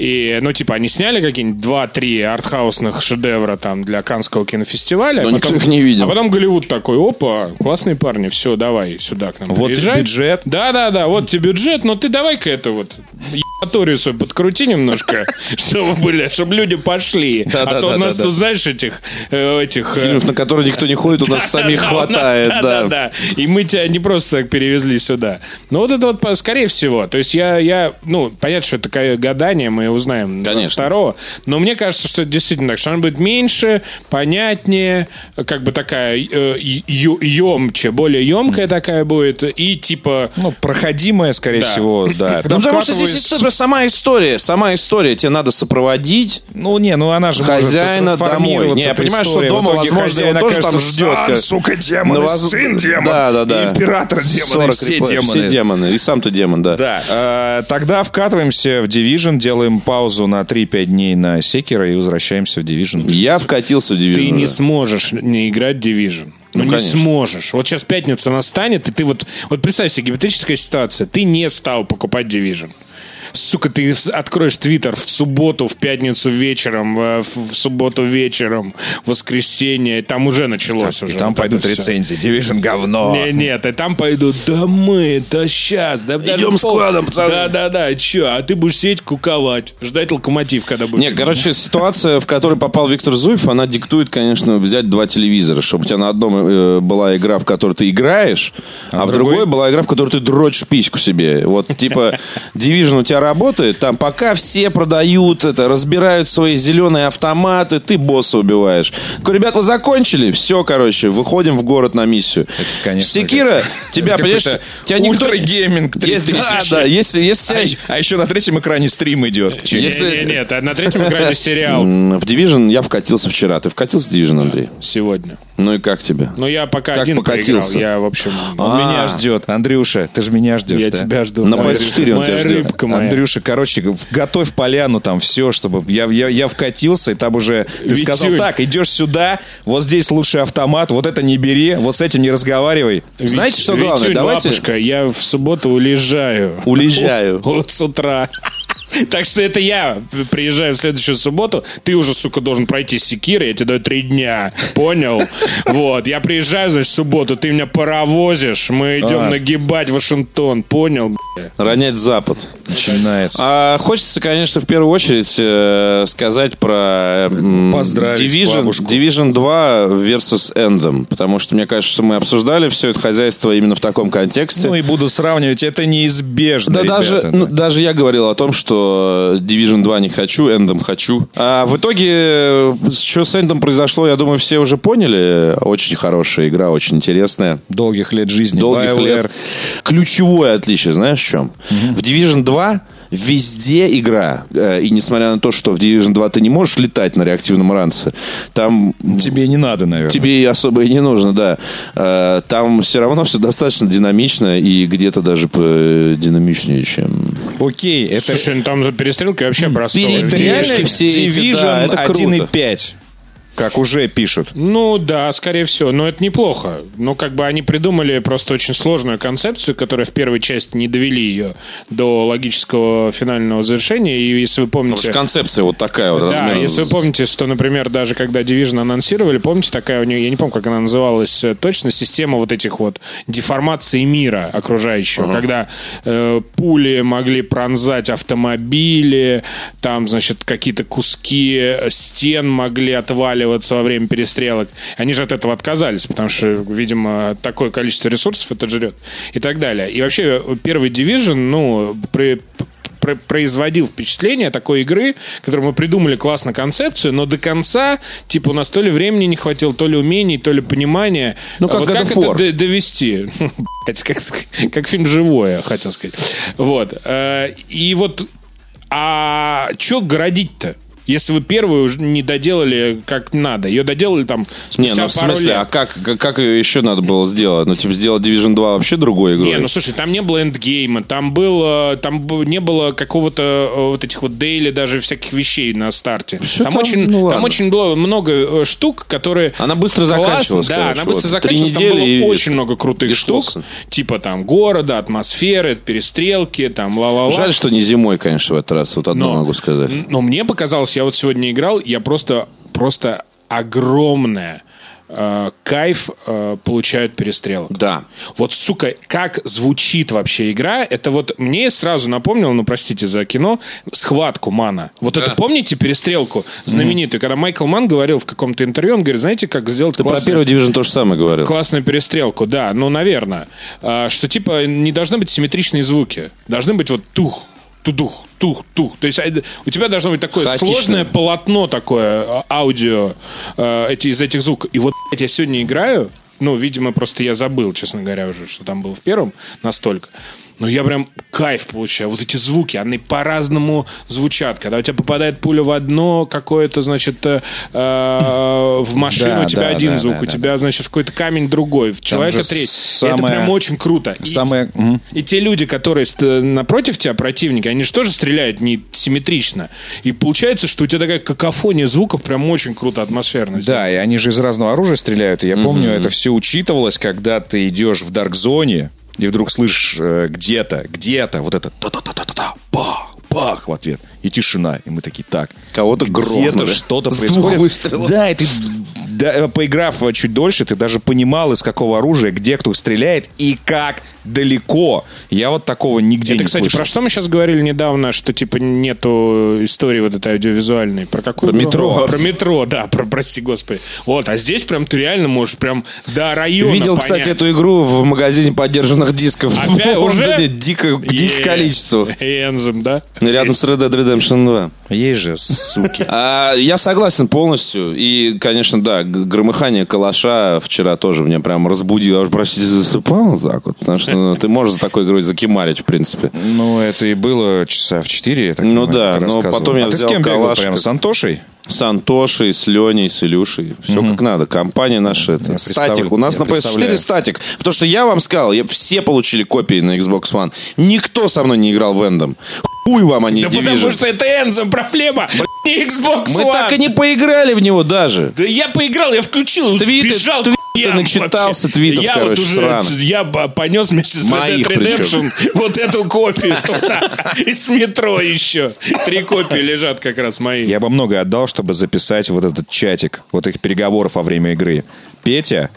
Speaker 1: И, ну, типа, они сняли какие-нибудь два-три артхаусных шедевра там для Канского кинофестиваля.
Speaker 2: Но
Speaker 1: а
Speaker 2: никто
Speaker 1: потом-
Speaker 2: их не видел.
Speaker 1: А потом Голливуд такой, опа, классные парни, все, давай сюда к нам
Speaker 3: Вот
Speaker 1: приезжай.
Speaker 3: бюджет.
Speaker 1: Да-да-да, вот тебе бюджет, но ты давай-ка это вот ебаторию свою подкрути немножко, чтобы были, чтобы люди пошли. А то у
Speaker 3: Да-да-да-да-да.
Speaker 1: нас тут, знаешь, этих, э, этих... э,
Speaker 2: Фильмов, на которые никто не ходит, у нас самих
Speaker 1: да, у нас-
Speaker 2: хватает,
Speaker 1: да,
Speaker 2: да.
Speaker 1: да, да. И мы тебя не просто так перевезли сюда. Но вот это вот, скорее всего. То есть я, я ну, понятно, что это гадание, мы узнаем
Speaker 2: Конечно.
Speaker 1: второго. Но мне кажется, что это действительно так, что она будет меньше, понятнее, как бы такая э, ё- ёмче, более емкая такая будет. И типа...
Speaker 3: Ну, проходимая, скорее
Speaker 1: Да.
Speaker 3: всего, да.
Speaker 2: Ну, потому что здесь история, сама история, сама история. Тебе надо сопроводить
Speaker 3: Ну, не, ну она же
Speaker 2: хозяина
Speaker 3: может
Speaker 2: домой. Не, я понимаю, что дома, возможно, его тоже там ждет, как-
Speaker 3: сука, демон,
Speaker 2: Ну,
Speaker 3: и
Speaker 2: воз-
Speaker 3: сын демон,
Speaker 2: Да, да, да.
Speaker 3: и император демон, и
Speaker 2: 40
Speaker 3: все
Speaker 2: реплей.
Speaker 3: демоны.
Speaker 2: Все демоны. И сам ты демон, да.
Speaker 3: Да, э, тогда вкатываемся в Division, делаем паузу на 3-5 дней на Секера и возвращаемся в Division.
Speaker 2: Я вкатился в Division
Speaker 1: Ты не
Speaker 2: уже.
Speaker 1: сможешь не играть Division. Ну,
Speaker 2: Ну,
Speaker 1: не
Speaker 2: конечно.
Speaker 1: сможешь. Вот сейчас пятница настанет, и ты вот... Вот представь себе, гипотетическая ситуация. Ты не стал покупать Division. Сука, ты откроешь Твиттер в субботу, в пятницу вечером, в, в субботу вечером, в воскресенье, там уже началось
Speaker 3: И
Speaker 1: уже.
Speaker 3: там
Speaker 1: вот
Speaker 3: пойдут рецензии. Division говно.
Speaker 1: Не, нет, и там пойдут, да мы, да сейчас, да
Speaker 2: Идем
Speaker 1: пол-
Speaker 2: складом, пацаны.
Speaker 1: Да, да, да, че, а ты будешь сидеть куковать, ждать локомотив, когда будет.
Speaker 2: Не, короче, ситуация, в которой попал Виктор Зуев, она диктует, конечно, взять два телевизора, чтобы у тебя на одном э, была игра, в которой ты играешь, а, в другой была игра, в которой ты дрочишь письку себе. Вот, типа, Division у тебя работает, там пока все продают это, разбирают свои зеленые автоматы, ты босса убиваешь. Ребят, вы закончили? Все, короче, выходим в город на миссию.
Speaker 3: конечно,
Speaker 2: Секира, тебя,
Speaker 3: Это
Speaker 2: понимаешь, тебя никто...
Speaker 3: ультрагейминг
Speaker 2: Есть-
Speaker 3: 3000.
Speaker 2: Да, да, если, если
Speaker 3: А, а еще на третьем экране стрим идет.
Speaker 2: Если-
Speaker 1: не, нет, а на третьем экране сериал
Speaker 2: В Division я вкатился вчера. Ты вкатился в Division, Андрей?
Speaker 1: сегодня.
Speaker 2: Ну и как тебе?
Speaker 1: Но я пока
Speaker 2: Как
Speaker 1: один
Speaker 2: покатился?
Speaker 1: проиграл. Я, в общем,
Speaker 3: Он
Speaker 2: А.
Speaker 3: меня ждет. Андрюша, ты же меня ждешь,
Speaker 1: я
Speaker 3: да?
Speaker 1: тебя жду.
Speaker 2: На
Speaker 1: Моя
Speaker 2: PS4 он тебя ждет.
Speaker 1: рыбка моя.
Speaker 3: Андрюша, короче, готовь поляну там все, чтобы я, я, я вкатился, и там уже ты
Speaker 1: Витюнь.
Speaker 3: сказал, так, идешь сюда, вот здесь лучший автомат, вот это не бери, вот с этим не разговаривай.
Speaker 2: Знаете, что
Speaker 1: Витюнь,
Speaker 2: главное? Давайте-
Speaker 1: лапушка, я в субботу уезжаю.
Speaker 2: Уезжаю.
Speaker 1: Вот с утра. Так что это я приезжаю в следующую субботу. Ты уже, сука, должен пройти секиры. Я тебе даю три дня. Понял? Вот. Я приезжаю, значит, в субботу. Ты меня паровозишь. Мы идем
Speaker 3: А.
Speaker 1: нагибать Вашингтон. Понял? бля?
Speaker 2: Ронять Запад.
Speaker 3: Начинается.
Speaker 2: А, хочется, конечно, в первую очередь э, сказать про м,
Speaker 3: Поздравить
Speaker 2: Division,
Speaker 3: бабушку.
Speaker 2: Division 2 versus Anthem. Потому что, мне кажется, что мы обсуждали все это хозяйство именно в таком контексте.
Speaker 3: Ну и буду сравнивать, это неизбежно,
Speaker 2: Да,
Speaker 3: ребята,
Speaker 2: даже,
Speaker 3: да.
Speaker 2: ну, даже я говорил о том, что Division 2 не хочу, Endom хочу. А в итоге, э, что с Endom произошло, я думаю, все уже поняли. Очень хорошая игра, очень интересная.
Speaker 3: Долгих лет жизни.
Speaker 2: Долгих
Speaker 3: BioWare.
Speaker 2: лет. Ключевое отличие, знаешь, в чем? В Division 2 везде игра. Э, И несмотря на то, что в Division 2 ты не можешь летать на реактивном ранце, там
Speaker 3: Тебе не надо, наверное.
Speaker 2: Тебе особо и не нужно, да. Э, Там все равно все достаточно динамично и где-то даже по- динамичнее, чем...
Speaker 3: Окей, это...
Speaker 1: Слушай, ну там за перестрелкой вообще
Speaker 2: перешки
Speaker 3: реально
Speaker 2: все эти, да, это круто.
Speaker 3: 1.5, как уже пишут.
Speaker 1: Ну да, скорее всего. Но это неплохо. Ну, как бы они придумали просто очень сложную концепцию, которая в первой части не довели ее до логического финального завершения. И если вы
Speaker 2: Потому
Speaker 1: помните...
Speaker 2: что концепция вот такая вот
Speaker 1: Да,
Speaker 2: размером
Speaker 1: если вы помните, что, например, даже когда Division анонсировали, помните, такая у нее, я не помню, как она называлась э, точно, система вот этих вот деформации мира окружающего, когда э, пули могли пронзать автомобили, там, значит, какие-то куски стен могли отваливаться во время перестрелок. Они же от этого отказались, потому что, видимо, такое количество ресурсов это жрет и так далее. И вообще первый Division, ну, при, про- производил впечатление такой игры, которую мы придумали классно концепцию, но до конца, типа, у нас то ли времени не хватило, то ли умений, то ли понимания.
Speaker 2: Ну, как
Speaker 1: вот
Speaker 2: God
Speaker 1: как это д- довести? Как, как фильм «Живое», хотел сказать. Вот. Э, И вот, а что городить-то? Если вы первую уже не доделали как надо, ее доделали там
Speaker 2: Не,
Speaker 1: спустя
Speaker 2: ну в
Speaker 1: пару
Speaker 2: смысле,
Speaker 1: лет.
Speaker 2: а как, как, как ее еще надо было сделать? Ну, типа, сделать Division 2 вообще другой игрой?
Speaker 1: Не, ну слушай, там не было эндгейма, там было, там не было какого-то э, вот этих вот дейли, даже всяких вещей на старте.
Speaker 2: Всё
Speaker 1: там,
Speaker 2: там,
Speaker 1: очень,
Speaker 2: ну,
Speaker 1: там
Speaker 2: ладно.
Speaker 1: очень было много э, штук, которые.
Speaker 2: Она быстро
Speaker 1: классно-
Speaker 2: заканчивалась,
Speaker 1: Да,
Speaker 2: короче,
Speaker 1: она быстро
Speaker 2: вот.
Speaker 1: Заканчивалась. Там было
Speaker 2: и-
Speaker 1: очень много крутых
Speaker 2: и
Speaker 1: штук,
Speaker 2: шло.
Speaker 1: типа там города, атмосферы, перестрелки, там ла-ла-ла.
Speaker 2: Жаль, что не зимой, конечно, в этот раз. Вот одно могу сказать.
Speaker 1: Но мне показалось, я вот сегодня играл, я просто, просто огромное э, кайф э, получают перестрелок.
Speaker 2: Да.
Speaker 1: Вот, сука, как звучит вообще игра, это вот мне сразу напомнило, ну, простите за кино, схватку Мана. Вот это помните перестрелку знаменитую, когда Майкл Ман говорил в каком-то интервью, он говорит, знаете, как сделать
Speaker 2: Ты про
Speaker 1: классную,
Speaker 2: первый Division то же самое говорил.
Speaker 1: классную перестрелку? Да, ну, наверное. А, что, типа, не должны быть симметричные звуки. Должны быть вот тух, тудух, тух, тух. То есть а, у тебя должно быть такое
Speaker 2: Хаотичное.
Speaker 1: сложное полотно такое, а, аудио э, эти, из этих звуков. И вот блядь, я сегодня играю, ну, видимо, просто я забыл, честно говоря, уже, что там было в первом настолько. Но я прям кайф получаю. Вот эти звуки, они по-разному звучат. Когда у тебя попадает пуля в одно какое-то, значит, э, э, в машину у тебя один звук, у тебя, значит, в какой-то камень другой, в человека третий. Это прям очень круто. И-
Speaker 3: самое-
Speaker 1: и те люди, которые ст- напротив тебя, противники, они же тоже стреляют не симметрично. И получается, что у тебя такая какофония звуков прям очень круто, атмосферно.
Speaker 3: Да, и они же из разного оружия стреляют. И я помню, это все учитывалось, когда ты идешь в Дарк Зоне, и вдруг слышишь э, где-то, где-то вот это та-та-та-та-та, па, бах в ответ. И тишина. И мы такие, так.
Speaker 2: Кого-то
Speaker 3: Где-то
Speaker 2: грохнули.
Speaker 3: что-то
Speaker 2: С
Speaker 3: происходит.
Speaker 2: выстрелов.
Speaker 3: Да, и ты, да, поиграв чуть дольше, ты даже понимал, из какого оружия, где кто стреляет и как далеко. Я вот такого нигде
Speaker 1: Это,
Speaker 3: не
Speaker 1: кстати,
Speaker 3: слышал.
Speaker 1: про что мы сейчас говорили недавно, что типа нету истории вот этой аудиовизуальной. Про какую?
Speaker 2: Про метро.
Speaker 1: Про метро, да, про, прости господи. Вот, а здесь прям ты реально можешь прям до района
Speaker 2: Видел,
Speaker 1: понять.
Speaker 2: кстати, эту игру в магазине поддержанных дисков.
Speaker 1: Опять
Speaker 2: в
Speaker 1: уже?
Speaker 2: Лондоне. Дико, в диких
Speaker 1: Е-
Speaker 2: количествах.
Speaker 1: Энзем, да?
Speaker 2: Рядом с Red Dead Redemption 2.
Speaker 3: Есть же, суки.
Speaker 2: А, я согласен полностью. И, конечно, да, громыхание калаша вчера тоже меня прям разбудило. Я уже, простите, засыпал вот так вот. Потому что ты можешь за такой игрой закимарить, в принципе.
Speaker 3: Ну, это и было часа в 4, я так
Speaker 2: Ну да, но
Speaker 3: рассказывал.
Speaker 2: потом я
Speaker 3: а
Speaker 2: взял
Speaker 3: с кем бегал прям? С Антошей?
Speaker 2: С Антошей, с Леней, с Илюшей. Все как надо. Компания наша. Это. Статик. У нас на PS4
Speaker 3: представляю.
Speaker 2: статик. Потому что я вам сказал, я, все получили копии на Xbox One. Никто со мной не играл в Эндом. Хуй вам, не
Speaker 1: Да
Speaker 2: Division.
Speaker 1: потому что это Энзем, проблема. Xbox
Speaker 2: Мы
Speaker 1: One.
Speaker 2: так и не поиграли в него даже.
Speaker 1: Да я поиграл, я включил,
Speaker 2: Твиты-
Speaker 1: бежал
Speaker 2: твиты
Speaker 1: хуям
Speaker 2: начитался
Speaker 1: вообще.
Speaker 2: твитов,
Speaker 1: я
Speaker 2: короче,
Speaker 1: вот уже,
Speaker 2: сраных.
Speaker 1: Я понес вместе с Red
Speaker 2: Моих
Speaker 1: Dead Redemption вот эту копию туда. И с метро еще. Три копии лежат как раз мои.
Speaker 3: Я бы многое отдал, чтобы записать вот этот чатик, вот их переговоров во время игры. Петя,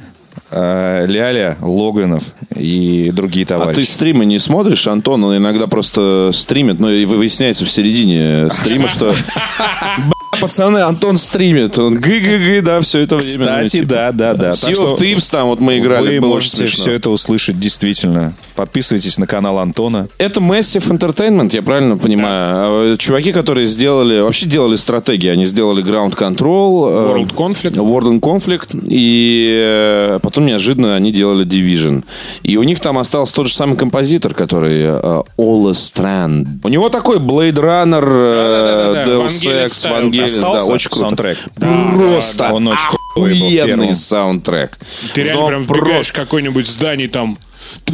Speaker 3: э, Ляля, Логанов и другие
Speaker 2: А ты
Speaker 3: товарищи.
Speaker 2: стримы не смотришь, Антон? Он иногда просто стримит, но и выясняется в середине стрима, что... «Бля, Пацаны, Антон стримит. Он гы-гы-гы, да, все это время.
Speaker 3: Кстати, да, да, да.
Speaker 2: Sea of Thieves там вот мы играли,
Speaker 3: Вы
Speaker 2: было очень
Speaker 3: можете
Speaker 2: смешно.
Speaker 3: все это услышать действительно. Подписывайтесь на канал Антона.
Speaker 2: Это Massive Entertainment, я правильно понимаю? А, Чуваки, которые сделали, вообще делали стратегии. Они сделали Ground Control, э,
Speaker 1: World Conflict.
Speaker 2: World and Conflict, и э, потом неожиданно они делали Division. И у них там остался тот же самый композитор, который э, Ola Strand. У него такой Blade Runner, э, Deus
Speaker 1: Vangelis
Speaker 2: Ex, Vangelis, да,
Speaker 3: Остался
Speaker 2: очень круто.
Speaker 3: саундтрек?
Speaker 2: Просто
Speaker 3: да. Он очень
Speaker 2: охуенный саундтрек.
Speaker 1: Ты реально
Speaker 2: Но
Speaker 1: прям вбегаешь в какое-нибудь здание там. И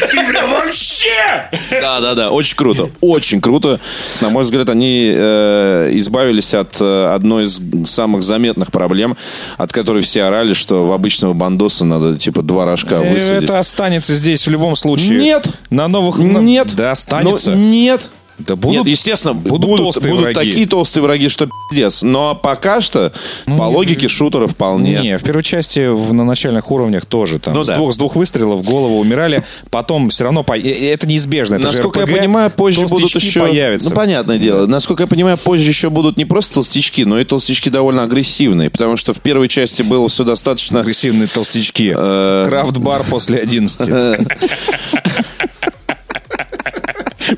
Speaker 1: ты прям вообще!
Speaker 2: Да, да, да, очень круто, очень круто. На мой взгляд, они э, избавились от э, одной из самых заметных проблем, от которой все орали, что в обычного бандоса надо типа два рожка
Speaker 3: Э,
Speaker 2: высадить.
Speaker 3: Это останется здесь в любом случае.
Speaker 2: Нет.
Speaker 3: На новых...
Speaker 2: Нет.
Speaker 3: Да, останется.
Speaker 2: Ну, нет.
Speaker 3: Да будут,
Speaker 2: Нет, естественно,
Speaker 3: будут
Speaker 2: будут,
Speaker 3: толстые
Speaker 2: будут
Speaker 3: враги.
Speaker 2: такие толстые враги, что пиздец. Но пока что, по логике шутера вполне.
Speaker 3: Не, в первой части в- на начальных уровнях тоже там
Speaker 2: Ну
Speaker 3: с,
Speaker 2: да.
Speaker 3: двух, с двух выстрелов в голову умирали, потом все равно по- э, это неизбежно. Это же
Speaker 2: Насколько я
Speaker 3: RPG,
Speaker 2: понимаю, позже будут еще...
Speaker 3: появятся.
Speaker 2: Ну, понятное дело. Насколько я понимаю, позже еще будут не просто толстячки, но и толстячки довольно агрессивные. Потому что в первой части было все достаточно...
Speaker 3: Агрессивные толстячки.
Speaker 2: Э.
Speaker 3: Крафт-бар после 11.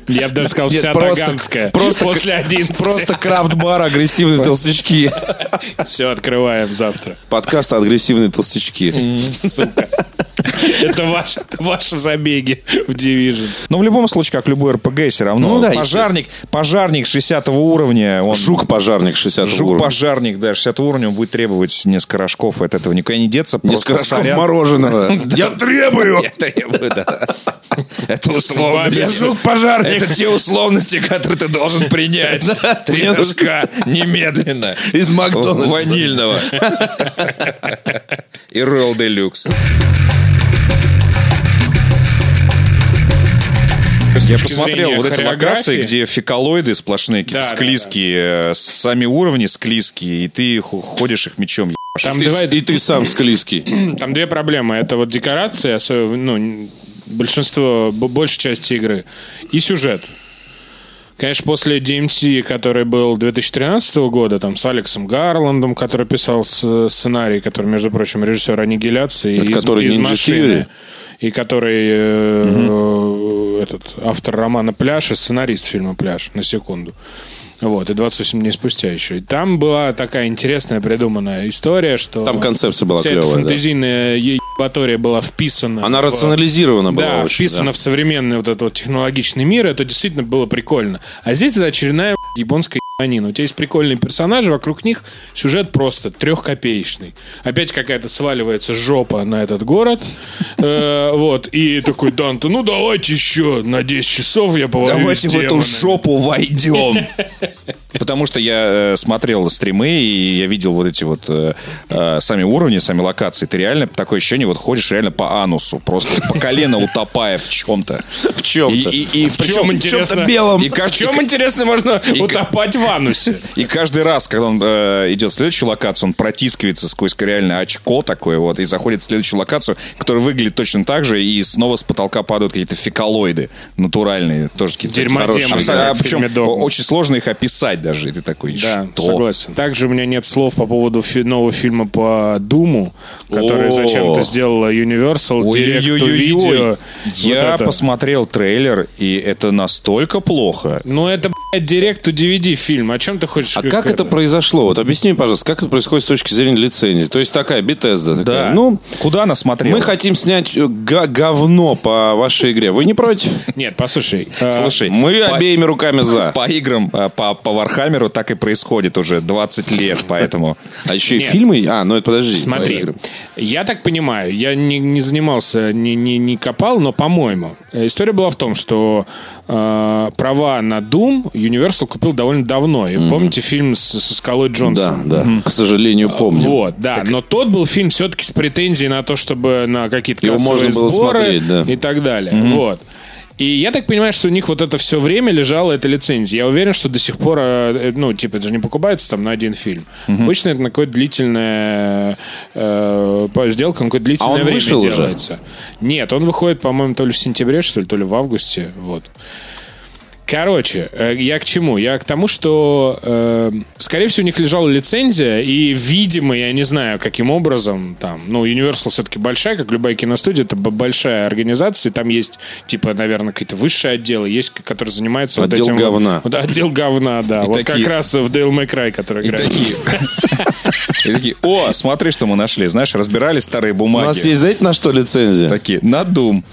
Speaker 1: Я бы даже сказал, вся Таганская.
Speaker 2: просто-
Speaker 1: После 11.
Speaker 2: Просто крафт-бар агрессивные толстячки.
Speaker 1: Все, открываем завтра.
Speaker 2: Подкаст «Агрессивные толстячки».
Speaker 1: Сука. Это ваш- ваши забеги в Division.
Speaker 3: Но в любом случае, как любой РПГ, все равно
Speaker 2: Ну да,
Speaker 3: пожарник, пожарник 60 уровня, он
Speaker 2: Жук-пожарник 60 уровня.
Speaker 3: Жук-пожарник, да, 60 уровня, он будет требовать несколько рожков, от этого никуда не деться.
Speaker 2: Несколько рожков мороженого. Я требую!
Speaker 3: Я требую, да. Это условности.
Speaker 2: Я жук-пожарник.
Speaker 3: Это те условности, которые ты должен принять. Три рожка немедленно.
Speaker 2: Из Макдональдса.
Speaker 3: Ванильного. И Royal Deluxe. Я посмотрел вот эти локации, где фекалоиды сплошные, какие-то
Speaker 1: Да, да,
Speaker 3: склизкие, э, сами уровни склизкие, и ты ходишь их мечом.
Speaker 1: Там,
Speaker 2: Ты-
Speaker 1: давай-
Speaker 2: И ты сам склизкий.
Speaker 1: там две проблемы. Это вот декорации, особенно, ну, большинство, б- большая часть игры, и сюжет. Конечно, после DMT, который был 2013 года, там с Алексом Гарландом, который писал сценарий, который, между прочим, режиссер «Аннигиляции»
Speaker 2: Это
Speaker 1: из,
Speaker 2: который
Speaker 1: из
Speaker 2: Ninja
Speaker 1: «Машины»,
Speaker 2: Theory?
Speaker 1: и который э, этот автор романа «Пляж» и сценарист фильма «Пляж», на секунду. Вот, и 28 дней спустя еще. И там была такая интересная придуманная история, что...
Speaker 2: Там концепция была
Speaker 1: вся эта
Speaker 2: клевая, да.
Speaker 1: фантазийная ебатория была вписана...
Speaker 2: Она
Speaker 1: в-
Speaker 2: рационализирована была
Speaker 1: Да,
Speaker 2: очень,
Speaker 1: вписана
Speaker 2: да.
Speaker 1: в современный вот этот вот технологичный мир, это действительно было прикольно. А здесь это очередная японская ебанина. У тебя есть прикольные персонажи, вокруг них сюжет просто трехкопеечный. Опять какая-то сваливается жопа на этот город. Э, Вот, и такой Данте, ну давайте еще на 10 часов я повоюсь
Speaker 3: Давайте в эту
Speaker 1: демонами».
Speaker 3: жопу войдем. потому что я э, смотрел стримы, и я видел вот эти вот э, э, сами уровни, сами локации. Ты реально, такое ощущение, вот ходишь реально по анусу, просто по колено утопая в чем-то.
Speaker 2: В чем-то.
Speaker 3: И, и, и
Speaker 1: В чем интересно?
Speaker 2: белом.
Speaker 3: И
Speaker 1: В чем интересно можно
Speaker 3: и-
Speaker 1: утопать в анусе?
Speaker 3: И каждый раз, когда он э, идет в следующую локацию, он протискивается сквозь реально очко такое вот и заходит в следующую локацию, которая выглядит точно так же, и снова с потолка падают какие-то фекалоиды натуральные, тоже какие-то хорошие. А причем очень сложно их описать даже, и ты такой,
Speaker 1: Да,
Speaker 3: что?
Speaker 1: согласен. Также у меня нет слов по поводу фи- нового фильма по Думу, который зачем-то сделала Universal, директ-то-видео.
Speaker 3: Я
Speaker 1: Вот это.
Speaker 3: посмотрел трейлер, и это настолько плохо.
Speaker 1: Ну, это, блядь, директ-то-DVD фильм. О чем ты хочешь?
Speaker 2: А как это произошло? Вот объясни пожалуйста, как это происходит с точки зрения лицензии? То есть такая Bethesda. Такая,
Speaker 3: Да.
Speaker 2: Ну,
Speaker 3: Куда она смотрела?
Speaker 2: мы хотим снять э, га- говно по вашей игре. Вы не против?
Speaker 1: Нет, послушай. э,
Speaker 3: Слушай,
Speaker 2: Мы обеими руками за.
Speaker 3: По играм, э, по, по Warhammer у так и происходит уже 20 лет, поэтому...
Speaker 2: А еще и
Speaker 1: Нет.
Speaker 2: фильмы? А, ну это подожди.
Speaker 1: Смотри, я так понимаю, я не, не занимался, не, не, не копал, но, по-моему, э, история была в том, что э, права на Doom Universal купил довольно давно. И помните фильм с- со Скалой
Speaker 2: Да,
Speaker 1: Джонсоном?
Speaker 2: да. К сожалению, помню.
Speaker 1: Вот, да. Но тот был фильм все-таки с претензией на то, чтобы на какие-то
Speaker 2: Его можно было
Speaker 1: сборы
Speaker 2: смотреть, да.
Speaker 1: и так далее. Вот. И я так понимаю, что у них вот это все время лежала эта лицензия. Я уверен, что до сих пор, э, ну, типа, это же не покупается там на один фильм. Обычно это на какое-то длительное э, сделка, на какое-то длительное
Speaker 2: А он
Speaker 1: время
Speaker 2: вышел уже?
Speaker 1: делается. Нет, он выходит, по-моему, то ли в сентябре, что ли, то ли в августе. Вот. Короче, э, я к чему? Я к тому, что, э, скорее всего, у них лежала лицензия, и, видимо, я не знаю, каким образом там, ну, Universal все-таки большая, как любая киностудия, это большая организация, и там есть, типа, наверное, какие-то высшие отделы, есть, которые занимаются
Speaker 2: Отдел
Speaker 1: вот этим...
Speaker 2: говна.
Speaker 1: Вот, отдел говна, да. вот
Speaker 3: такие-
Speaker 1: как раз в Dale May Cry, который
Speaker 3: И
Speaker 1: играет.
Speaker 3: такие, и такие, о, смотри, что мы нашли. Знаешь, разбирали старые
Speaker 2: У
Speaker 3: бумаги.
Speaker 2: нас есть, знаете, на что лицензия?
Speaker 3: Такие, на Doom.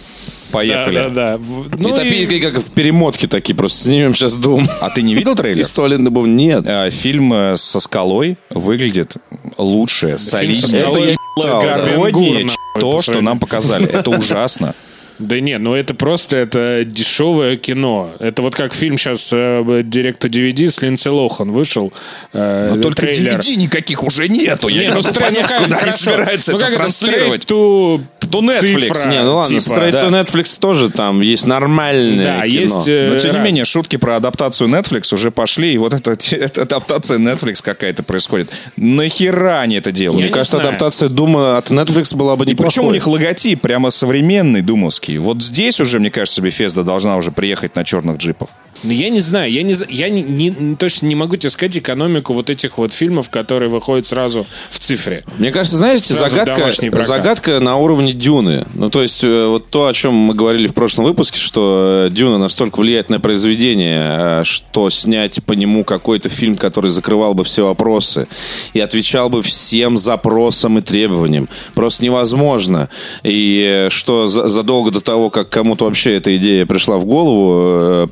Speaker 1: Да,
Speaker 3: Поехали.
Speaker 1: да, да.
Speaker 2: И
Speaker 1: ну,
Speaker 2: такие,
Speaker 1: и-
Speaker 2: как в перемотке такие, просто снимем сейчас дом.
Speaker 3: А ты не видел трейлер?
Speaker 2: Туалетной бомбы. Нет.
Speaker 3: А, Фильм э, со скалой выглядит лучше, солиднее. Это я
Speaker 1: нахуй,
Speaker 3: то, что нам показали. Это ужасно.
Speaker 1: Да нет, ну это просто это дешевое кино. Это вот как фильм сейчас директор DVD с Линдси Лохан вышел. э,
Speaker 3: Но только
Speaker 1: трейлер.
Speaker 3: DVD никаких уже нету.
Speaker 1: Не,
Speaker 3: Я не
Speaker 1: ну,
Speaker 3: могу
Speaker 1: ну
Speaker 3: понять,
Speaker 1: как,
Speaker 3: куда они собираются
Speaker 1: Ну
Speaker 3: это
Speaker 1: как это,
Speaker 3: транслировать.
Speaker 1: to,
Speaker 3: To Netflix.
Speaker 1: цифра,
Speaker 2: Не, ну ладно,
Speaker 1: типа.
Speaker 2: Straight
Speaker 3: да.
Speaker 2: to Netflix тоже там есть нормальное
Speaker 1: Да,
Speaker 2: кино.
Speaker 1: есть... э,
Speaker 3: Но, тем не
Speaker 1: раз.
Speaker 3: менее, шутки про адаптацию Netflix уже пошли, и вот эта, эта адаптация Netflix какая-то происходит. Нахера они это делают?
Speaker 2: Мне
Speaker 1: не
Speaker 2: кажется,
Speaker 1: знаю.
Speaker 2: адаптация Дума от Netflix была бы
Speaker 3: И
Speaker 2: неплохой.
Speaker 3: причем у них логотип прямо современный думовский. Вот здесь уже, мне кажется, Bethesda должна уже приехать на черных джипах.
Speaker 1: Ну, я не знаю, я, не, я не, не- точно не могу тебе сказать экономику вот этих вот фильмов, которые выходят сразу в цифре.
Speaker 2: Мне кажется, знаете,
Speaker 1: Сразу
Speaker 2: загадка, загадка на уровне Дюны. Ну, то есть, э, вот то, о чем мы говорили в прошлом выпуске, что э, Дюна настолько влияет на произведение, э, что снять по нему какой-то фильм, который закрывал бы все вопросы и отвечал бы всем запросам и требованиям, просто невозможно. И что за- задолго до того, как кому-то вообще эта идея пришла в голову, э,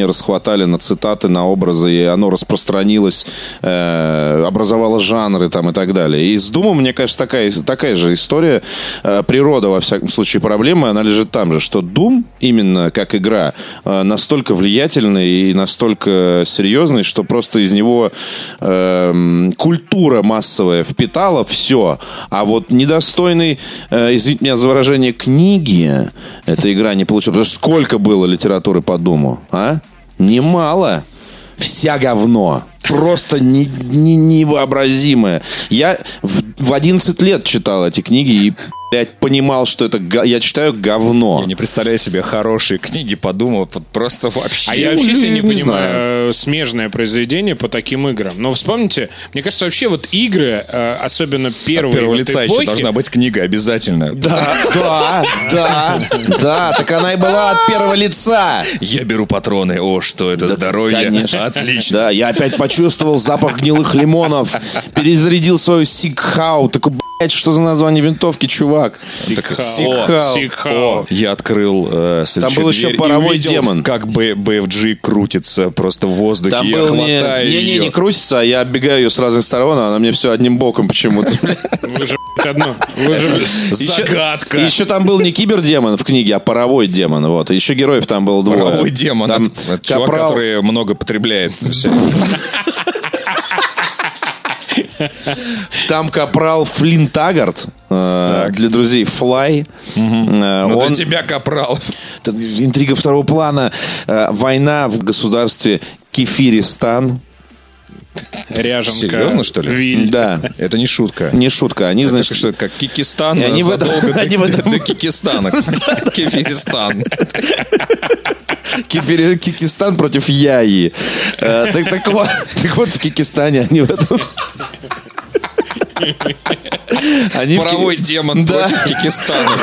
Speaker 2: произведение расхватали на цитаты, на образы, и оно распространилось, э, образовало жанры там и так далее. И с Думом, мне кажется, такая, такая же история. Э, природа, во всяком случае, проблемы, она лежит там же, что Дум, именно как игра, э, настолько влиятельный и настолько серьезный, что просто из него эм, культура массовая впитала все, а вот недостойный, э, извините меня за выражение, книги эта игра не получила. Потому что сколько было литературы по Думу, а? Немало. Вся говно. Просто не, не- невообразимое. Я в, в 11 лет читал эти книги и, блядь, понимал, что это... га- Я читаю говно.
Speaker 3: Я не представляю себе хорошие книги, подумал, просто вообще.
Speaker 1: А я вообще себе не,
Speaker 2: не
Speaker 1: понимаю э, смежное произведение по таким играм. Но вспомните, мне кажется, вообще вот игры, э, особенно первые
Speaker 3: Первого
Speaker 1: вот
Speaker 3: лица
Speaker 1: эпохи,
Speaker 3: еще должна быть книга обязательно.
Speaker 2: Да, да, да, да, так она и была от первого лица.
Speaker 3: Я беру патроны. О, что это здоровье.
Speaker 2: конечно.
Speaker 3: Отлично.
Speaker 2: Да, я опять почувствовал запах гнилых лимонов, перезарядил свою сикхау, такой, блядь, что за название винтовки, чувак?
Speaker 1: Сикхау.
Speaker 2: Сикхау.
Speaker 3: Я открыл э, следующую
Speaker 2: был еще паровой
Speaker 3: увидел,
Speaker 2: демон.
Speaker 3: как Б- BFG крутится просто в воздухе.
Speaker 2: Там
Speaker 3: я
Speaker 2: был не, не, не, не крутится, а я оббегаю ее с разных сторон, а она мне все одним боком почему-то.
Speaker 1: Вы же, одно. Вы же,
Speaker 3: Загадка.
Speaker 2: Еще, еще там был не кибердемон в книге, а паровой демон. Вот. Еще героев там было двое.
Speaker 3: Паровой демон.
Speaker 2: Там
Speaker 3: это, это чувак, который много потребляет.
Speaker 2: Там капрал Флинн Таггарт, э, для друзей Флай. Э,
Speaker 3: Ну,
Speaker 2: он-
Speaker 3: для тебя, Капрал.
Speaker 2: Интрига второго плана. Э, Война в государстве Кефиристан.
Speaker 1: ряженка.
Speaker 3: Серьезно, что ли?
Speaker 1: Виль.
Speaker 2: Да.
Speaker 3: Это не шутка.
Speaker 2: Не шутка. Они,
Speaker 3: Это
Speaker 2: значит,
Speaker 3: что, как Кикистан
Speaker 2: И они в этом-
Speaker 3: задолго до-
Speaker 2: они в этом-
Speaker 3: до Кикистана. Кефиристан.
Speaker 2: Кикистан против Яи. Э, Так, так вот, так вот, в Кикистане они в этом... Они в
Speaker 3: Паровой демон
Speaker 2: Да.
Speaker 3: против Кикистана.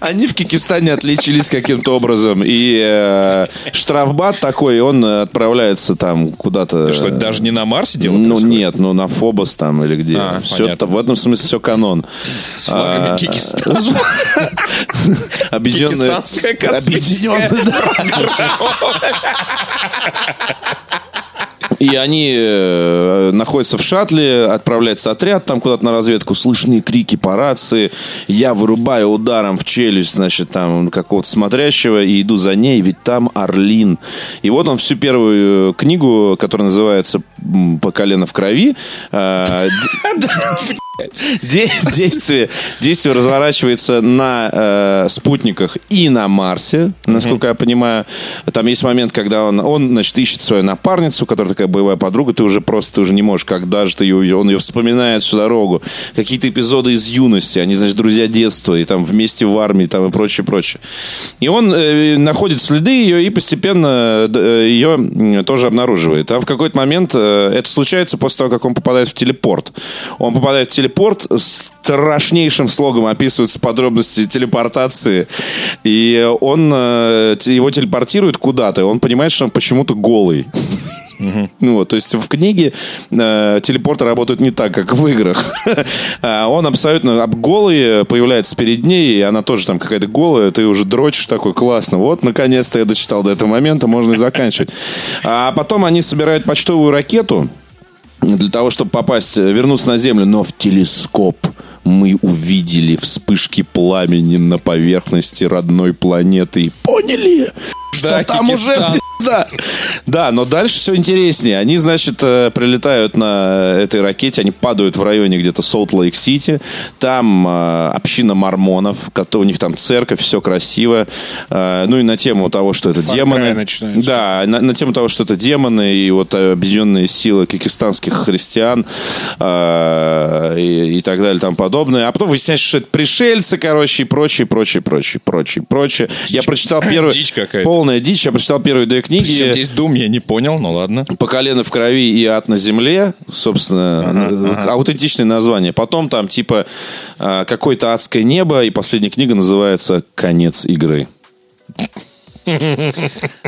Speaker 2: Они в Кикистане отличились каким-то образом. И э, штрафбат такой, он отправляется там куда-то...
Speaker 3: Что, даже не на Марсе дело
Speaker 2: Ну
Speaker 3: происходит?
Speaker 2: нет, ну на Фобос там или где.
Speaker 3: А,
Speaker 2: все
Speaker 3: понятно.
Speaker 2: в этом смысле все канон.
Speaker 3: С флагами
Speaker 2: А,
Speaker 3: Кикистана.
Speaker 2: Объединенная...
Speaker 3: Кикистанская космическая
Speaker 2: Объединенная- И они э, находятся в шаттле, отправляется отряд там куда-то на разведку, слышны крики по рации. Я вырубаю ударом в челюсть, значит, там какого-то смотрящего и иду за ней, ведь там Орлин. И вот он всю первую э, книгу, которая называется «По колено в крови», э, Де- действие, действие разворачивается на э, спутниках и на Марсе, насколько я понимаю. Там есть момент, когда он, он, значит, ищет свою напарницу, которая такая боевая подруга, ты уже просто ты уже не можешь, когда же ты ее увидел. Он ее вспоминает всю дорогу. Какие-то эпизоды из юности, они, значит, друзья детства, и там вместе в армии, там и прочее, прочее. И он э, находит следы ее и постепенно э, ее тоже обнаруживает. А в какой-то момент э, это случается после того, как он попадает в телепорт. Он попадает в телепорт, страшнейшим слогом описываются подробности телепортации. И он э, его телепортирует куда-то, и он понимает, что он почему-то голый. Ну вот, то есть в книге э, телепорты работают не так, как в играх. А Он абсолютно об- голый появляется перед ней, и она тоже там какая-то голая, ты уже дрочишь такой, классно. Вот, наконец-то я дочитал до этого момента, можно и заканчивать. А потом они собирают почтовую ракету, для того, чтобы попасть, вернуться на Землю, но в телескоп. Мы увидели вспышки пламени на поверхности родной планеты и поняли, что
Speaker 3: Да,
Speaker 2: там уже... Да. да, но дальше все интереснее. Они, значит, э, прилетают на этой ракете, они падают в районе где-то Солт-Лейк-Сити. Там э, община мормонов, кото- у них там церковь, все красиво. Э, ну и на тему того, что это
Speaker 1: Cry
Speaker 2: демоны.
Speaker 1: начинается.
Speaker 2: Да, на, на тему того, что это демоны и вот объединенные силы киргизстанских христиан э, и, и так далее и тому подобное. А потом выясняется, что это пришельцы, короче, и прочее, прочее, прочее, прочее, прочее. Я прочитал первую...
Speaker 3: Дичь какая-то.
Speaker 2: Полная дичь. Я прочитал первые две
Speaker 3: Причем
Speaker 2: книги.
Speaker 3: здесь Дум, я не понял, ну ладно.
Speaker 2: По колено в крови и ад на земле, собственно, э, аутентичное название. Потом там типа э, какое-то адское небо, и последняя книга называется «Конец игры».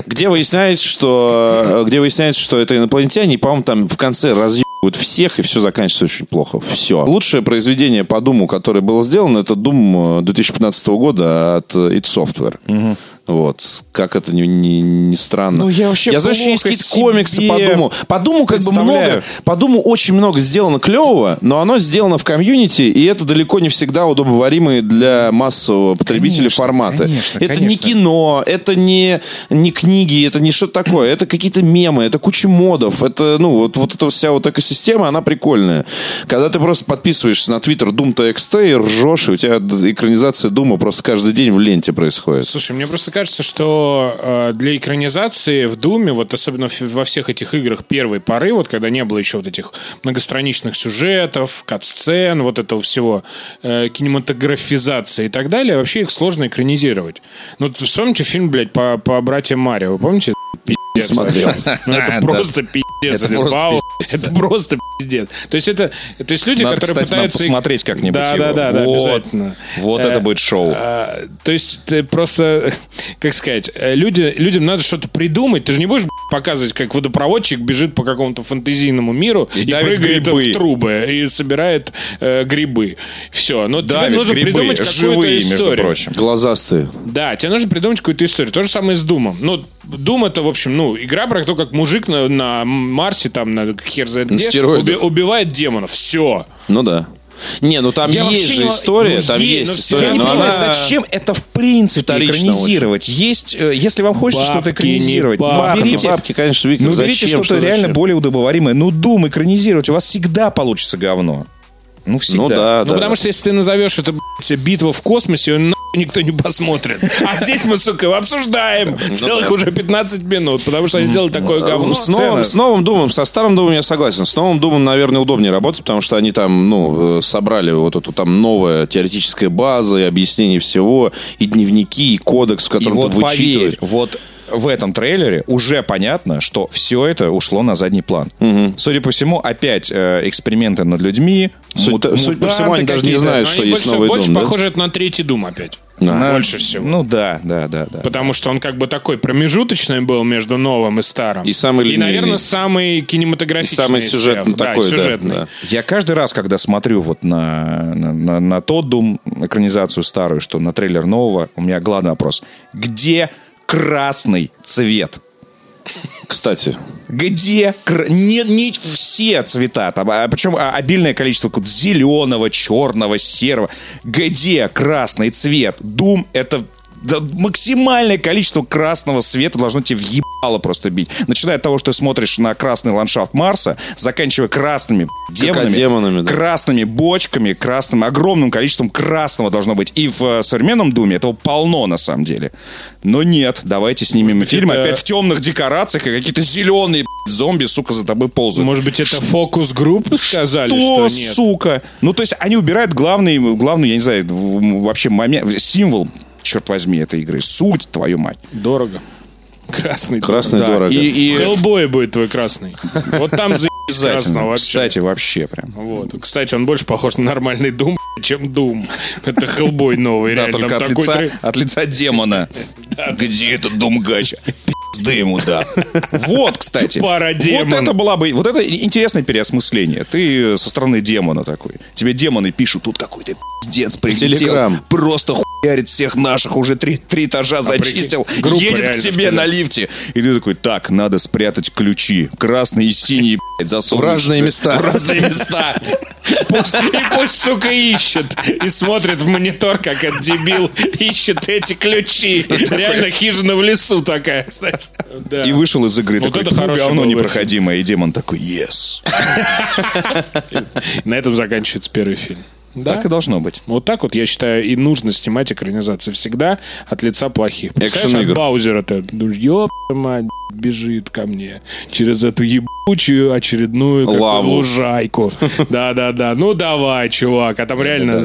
Speaker 2: Где выясняется, что, э, где выясняется, что это инопланетяне, и, по-моему, там в конце разъебывают всех, и все заканчивается очень плохо. Все. Лучшее произведение по Думу, которое было сделано, это Doom 2015 года от э, id Software. Вот. Как это не, не- не странно.
Speaker 3: Ну, я вообще
Speaker 2: знаю, что есть какие-то комиксы по Думу. По Думу как бы много, по Думу очень много сделано клевого, но оно сделано в комьюнити, и это далеко не всегда удобоваримые для массового потребителя
Speaker 3: Конечно,
Speaker 2: форматы.
Speaker 3: конечно,
Speaker 2: это не
Speaker 3: конечно.
Speaker 2: кино, это не, не книги, это не что-то такое. Это какие-то мемы, это куча модов. Это, ну, вот, вот эта вся вот экосистема, она прикольная. Когда ты просто подписываешься на твиттер Doom.txt и ржешь, и у тебя экранизация Дума просто каждый день в ленте происходит.
Speaker 1: Слушай, мне просто кажется, что э, для экранизации в Думе, вот особенно во всех этих играх первой поры, вот когда не было еще вот этих многостраничных сюжетов, кат-сцен, вот этого всего, э, кинематографизации и так далее, вообще их сложно экранизировать. Ну, вспомните фильм, блядь, по, по братьям Марио, вы помните? Пиздец
Speaker 2: Смотрел.
Speaker 1: Ну, это просто пиздец.
Speaker 3: Это просто
Speaker 1: вау.
Speaker 3: пиздец,
Speaker 1: Это
Speaker 3: да.
Speaker 1: просто пиздец. То есть это, то есть люди,
Speaker 3: Надо,
Speaker 1: которые
Speaker 3: кстати, нам
Speaker 1: пытаются...
Speaker 3: посмотреть как-нибудь
Speaker 1: Да,
Speaker 3: его.
Speaker 1: да, да, да,
Speaker 3: Вот.
Speaker 1: обязательно.
Speaker 3: Вот
Speaker 1: Э,
Speaker 3: это будет шоу.
Speaker 1: а, то есть ты просто, как сказать, э, люди, людям надо что-то придумать. Ты же не будешь показывать, как водопроводчик бежит по какому-то фантазийному миру и,
Speaker 3: давит
Speaker 1: прыгает
Speaker 3: грибы.
Speaker 1: в трубы и собирает э, грибы. Все. Но тебе
Speaker 3: Давит
Speaker 1: нужно
Speaker 3: грибы,
Speaker 1: придумать какую-то
Speaker 3: между
Speaker 1: историю.
Speaker 3: прочим.
Speaker 2: Глазастые.
Speaker 1: Да, тебе нужно придумать какую-то историю. То же самое с Думом. Ну, Дум это, в общем, ну, игра про то, как мужик на, на Марсе, там, на хер где,
Speaker 2: стероидах.
Speaker 1: убивает демонов. Все.
Speaker 2: Ну да. Не, ну там
Speaker 3: Я
Speaker 2: есть же
Speaker 3: не-
Speaker 2: история,
Speaker 1: ну,
Speaker 2: там
Speaker 1: есть,
Speaker 2: есть
Speaker 1: но
Speaker 2: история,
Speaker 3: Я не
Speaker 2: но
Speaker 3: понимаю,
Speaker 2: она-
Speaker 3: зачем это в принципе
Speaker 2: Вторично
Speaker 3: экранизировать. Есть, э, если вам хочется что-то экранизировать, ну,
Speaker 1: бабки.
Speaker 3: Берите,
Speaker 2: бабки, конечно, Виктор,
Speaker 3: ну, берите
Speaker 2: зачем,
Speaker 3: что-то
Speaker 2: что
Speaker 3: реально
Speaker 2: зачем?
Speaker 3: более удобоваримое. Ну, Дум экранизировать, у вас всегда получится говно. Ну, всегда.
Speaker 2: Ну да,
Speaker 1: Ну,
Speaker 2: да.
Speaker 1: потому что если ты назовешь это, блядь, битва в космосе, нахуй никто не посмотрит. А здесь мы, сука, его обсуждаем целых уже 15 минут, потому что они сделали такое говно.
Speaker 2: С новым, с новым Думом, со старым Думом я согласен. С новым Думом, наверное, удобнее работать, потому что они там, ну, э, собрали вот эту там новая теоретическая база и объяснение всего, и дневники, и кодекс, в
Speaker 3: И
Speaker 2: котором
Speaker 3: вот
Speaker 2: ты
Speaker 3: поверь,
Speaker 2: вычитываешь.
Speaker 3: вот в этом трейлере уже понятно, что все это ушло на задний план. Судя по всему, опять э, эксперименты над людьми.
Speaker 2: Суть-
Speaker 3: мут-
Speaker 2: суть по всему, они даже не знают, что есть
Speaker 1: больше,
Speaker 2: новый
Speaker 1: больше
Speaker 2: Дум, да?
Speaker 1: похоже это на третий Дум опять.
Speaker 3: На-
Speaker 1: Больше всего.
Speaker 3: Ну да, да, да, да.
Speaker 1: Потому что он как бы такой промежуточный был между новым и старым.
Speaker 2: И самый
Speaker 1: И,
Speaker 2: линейный.
Speaker 1: наверное, самый
Speaker 2: И
Speaker 1: кинематографичный.
Speaker 2: самый
Speaker 1: из
Speaker 2: сюжетный.
Speaker 1: Да,
Speaker 2: такой, да,
Speaker 1: сюжетный.
Speaker 2: да.
Speaker 3: Я каждый раз, когда смотрю вот на, на, на, на тот Дум, экранизацию старую, что на трейлер нового, у меня главный вопрос. Где красный цвет?
Speaker 2: Кстати,
Speaker 3: Где кр- не, не все цвета, там, а, причем а, обильное количество зеленого, черного, серого. Где красный цвет? Дум это да, максимальное количество красного света должно тебе въебало просто бить. Начиная от того, что ты смотришь на красный ландшафт Марса, заканчивая красными демонами,
Speaker 2: демонами, да.
Speaker 3: красными бочками, красным, огромным количеством красного должно быть. И в э, современном Думе этого полно на самом деле. Но нет, давайте снимем фильм
Speaker 1: это-
Speaker 3: опять в темных декорациях и какие-то зеленые зомби, сука, за тобой ползают.
Speaker 1: Может быть, это фокус-группы сказали,
Speaker 3: Что,
Speaker 1: что нет?
Speaker 3: сука? Ну, то есть они убирают главный, главный, я не знаю, вообще момент, символ, черт возьми, этой игры. Суть, твою мать.
Speaker 1: Дорого. Красный.
Speaker 2: красный
Speaker 3: Да,
Speaker 2: дорого.
Speaker 3: и, и
Speaker 1: Хеллбой будет твой красный. Вот там за красного вообще.
Speaker 3: Кстати, вообще прям.
Speaker 1: Вот. Кстати, он больше похож на нормальный Дум, чем Дум. Это Хеллбой новый.
Speaker 3: Да, только от лица, от лица демона. Где этот Думгач? Пизды ему, да. Вот, кстати.
Speaker 1: Пара
Speaker 3: Вот
Speaker 1: демон.
Speaker 3: это была бы... Вот это интересное переосмысление. Ты со стороны демона такой. Тебе демоны пишут, тут какой-то пиздец прилетел.
Speaker 2: Телеграм.
Speaker 3: Просто хуярит всех наших, уже три, три этажа зачистил.
Speaker 1: прикинь, группа
Speaker 3: едет к тебе на лифте. И ты такой, так, надо спрятать ключи. Красные и синие, блядь, засунуть.
Speaker 2: В разные места.
Speaker 3: В разные места.
Speaker 1: И пусть, сука, ищет. И смотрит в монитор, как этот дебил ищет эти ключи. Реально хижина в лесу такая.
Speaker 3: И вышел из игры.
Speaker 1: Вот это
Speaker 3: «Тьфу,
Speaker 1: хороший
Speaker 3: говно непроходимое. И демон такой, yes.
Speaker 1: На этом заканчивается первый фильм. Да?
Speaker 3: Так и должно быть.
Speaker 1: Вот так вот, я считаю, и нужно снимать экранизации всегда от лица плохих. Представляешь,
Speaker 2: Экшен-игр.
Speaker 1: от Баузера-то, ну, ёб мать, бежит ко мне через эту ебучую очередную
Speaker 2: Лаву.
Speaker 1: лужайку. Да-да-да, ну давай, чувак, а там реально...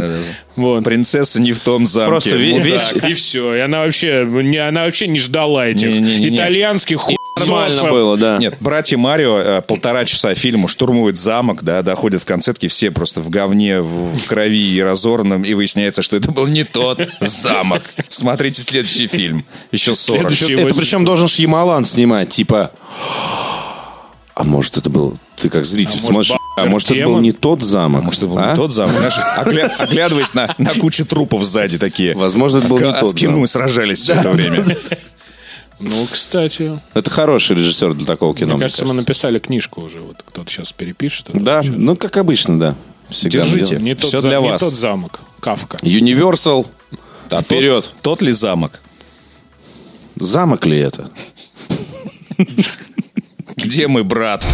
Speaker 1: Вот.
Speaker 3: Принцесса не в том замке.
Speaker 2: Просто весь-
Speaker 1: И все, и она вообще, не, она вообще не ждала этих итальянских хуй
Speaker 2: Нормально было, да.
Speaker 3: Нет, братья Марио э, полтора часа фильма штурмуют замок, да, доходят в концетке все просто в говне, в, крови и разорванном, и выясняется, что это был не тот замок. Смотрите следующий фильм. Еще 40.
Speaker 1: Следующий.
Speaker 2: Это
Speaker 1: 80.
Speaker 2: причем должен Шьямалан снимать, типа... А может, это был... Ты как зритель
Speaker 1: А может,
Speaker 2: смотришь... А
Speaker 1: Баузер
Speaker 2: может, это был не тот замок?
Speaker 3: Может, это был
Speaker 2: а?
Speaker 3: не тот замок. Знаешь, огля- оглядываясь на, на кучу трупов сзади такие.
Speaker 2: Возможно, это был не
Speaker 3: А
Speaker 2: тот
Speaker 3: с кем
Speaker 2: замок.
Speaker 3: мы сражались все это время?
Speaker 1: Ну, кстати,
Speaker 2: Это хороший режиссер для такого кино,
Speaker 1: мне
Speaker 2: мне
Speaker 1: кажется, мы написали книжку уже. Вот кто-то сейчас перепишет.
Speaker 2: Да,
Speaker 1: сейчас.
Speaker 2: ну, как обычно, да. Всегда
Speaker 3: Держите.
Speaker 1: Не тот,
Speaker 3: всё
Speaker 1: за-
Speaker 3: для
Speaker 1: не
Speaker 3: вас.
Speaker 1: тот замок. Кавка.
Speaker 2: Universal.
Speaker 3: А
Speaker 2: Вперед.
Speaker 3: Тот, тот ли замок?
Speaker 2: Замок ли это?
Speaker 3: Где мой брат?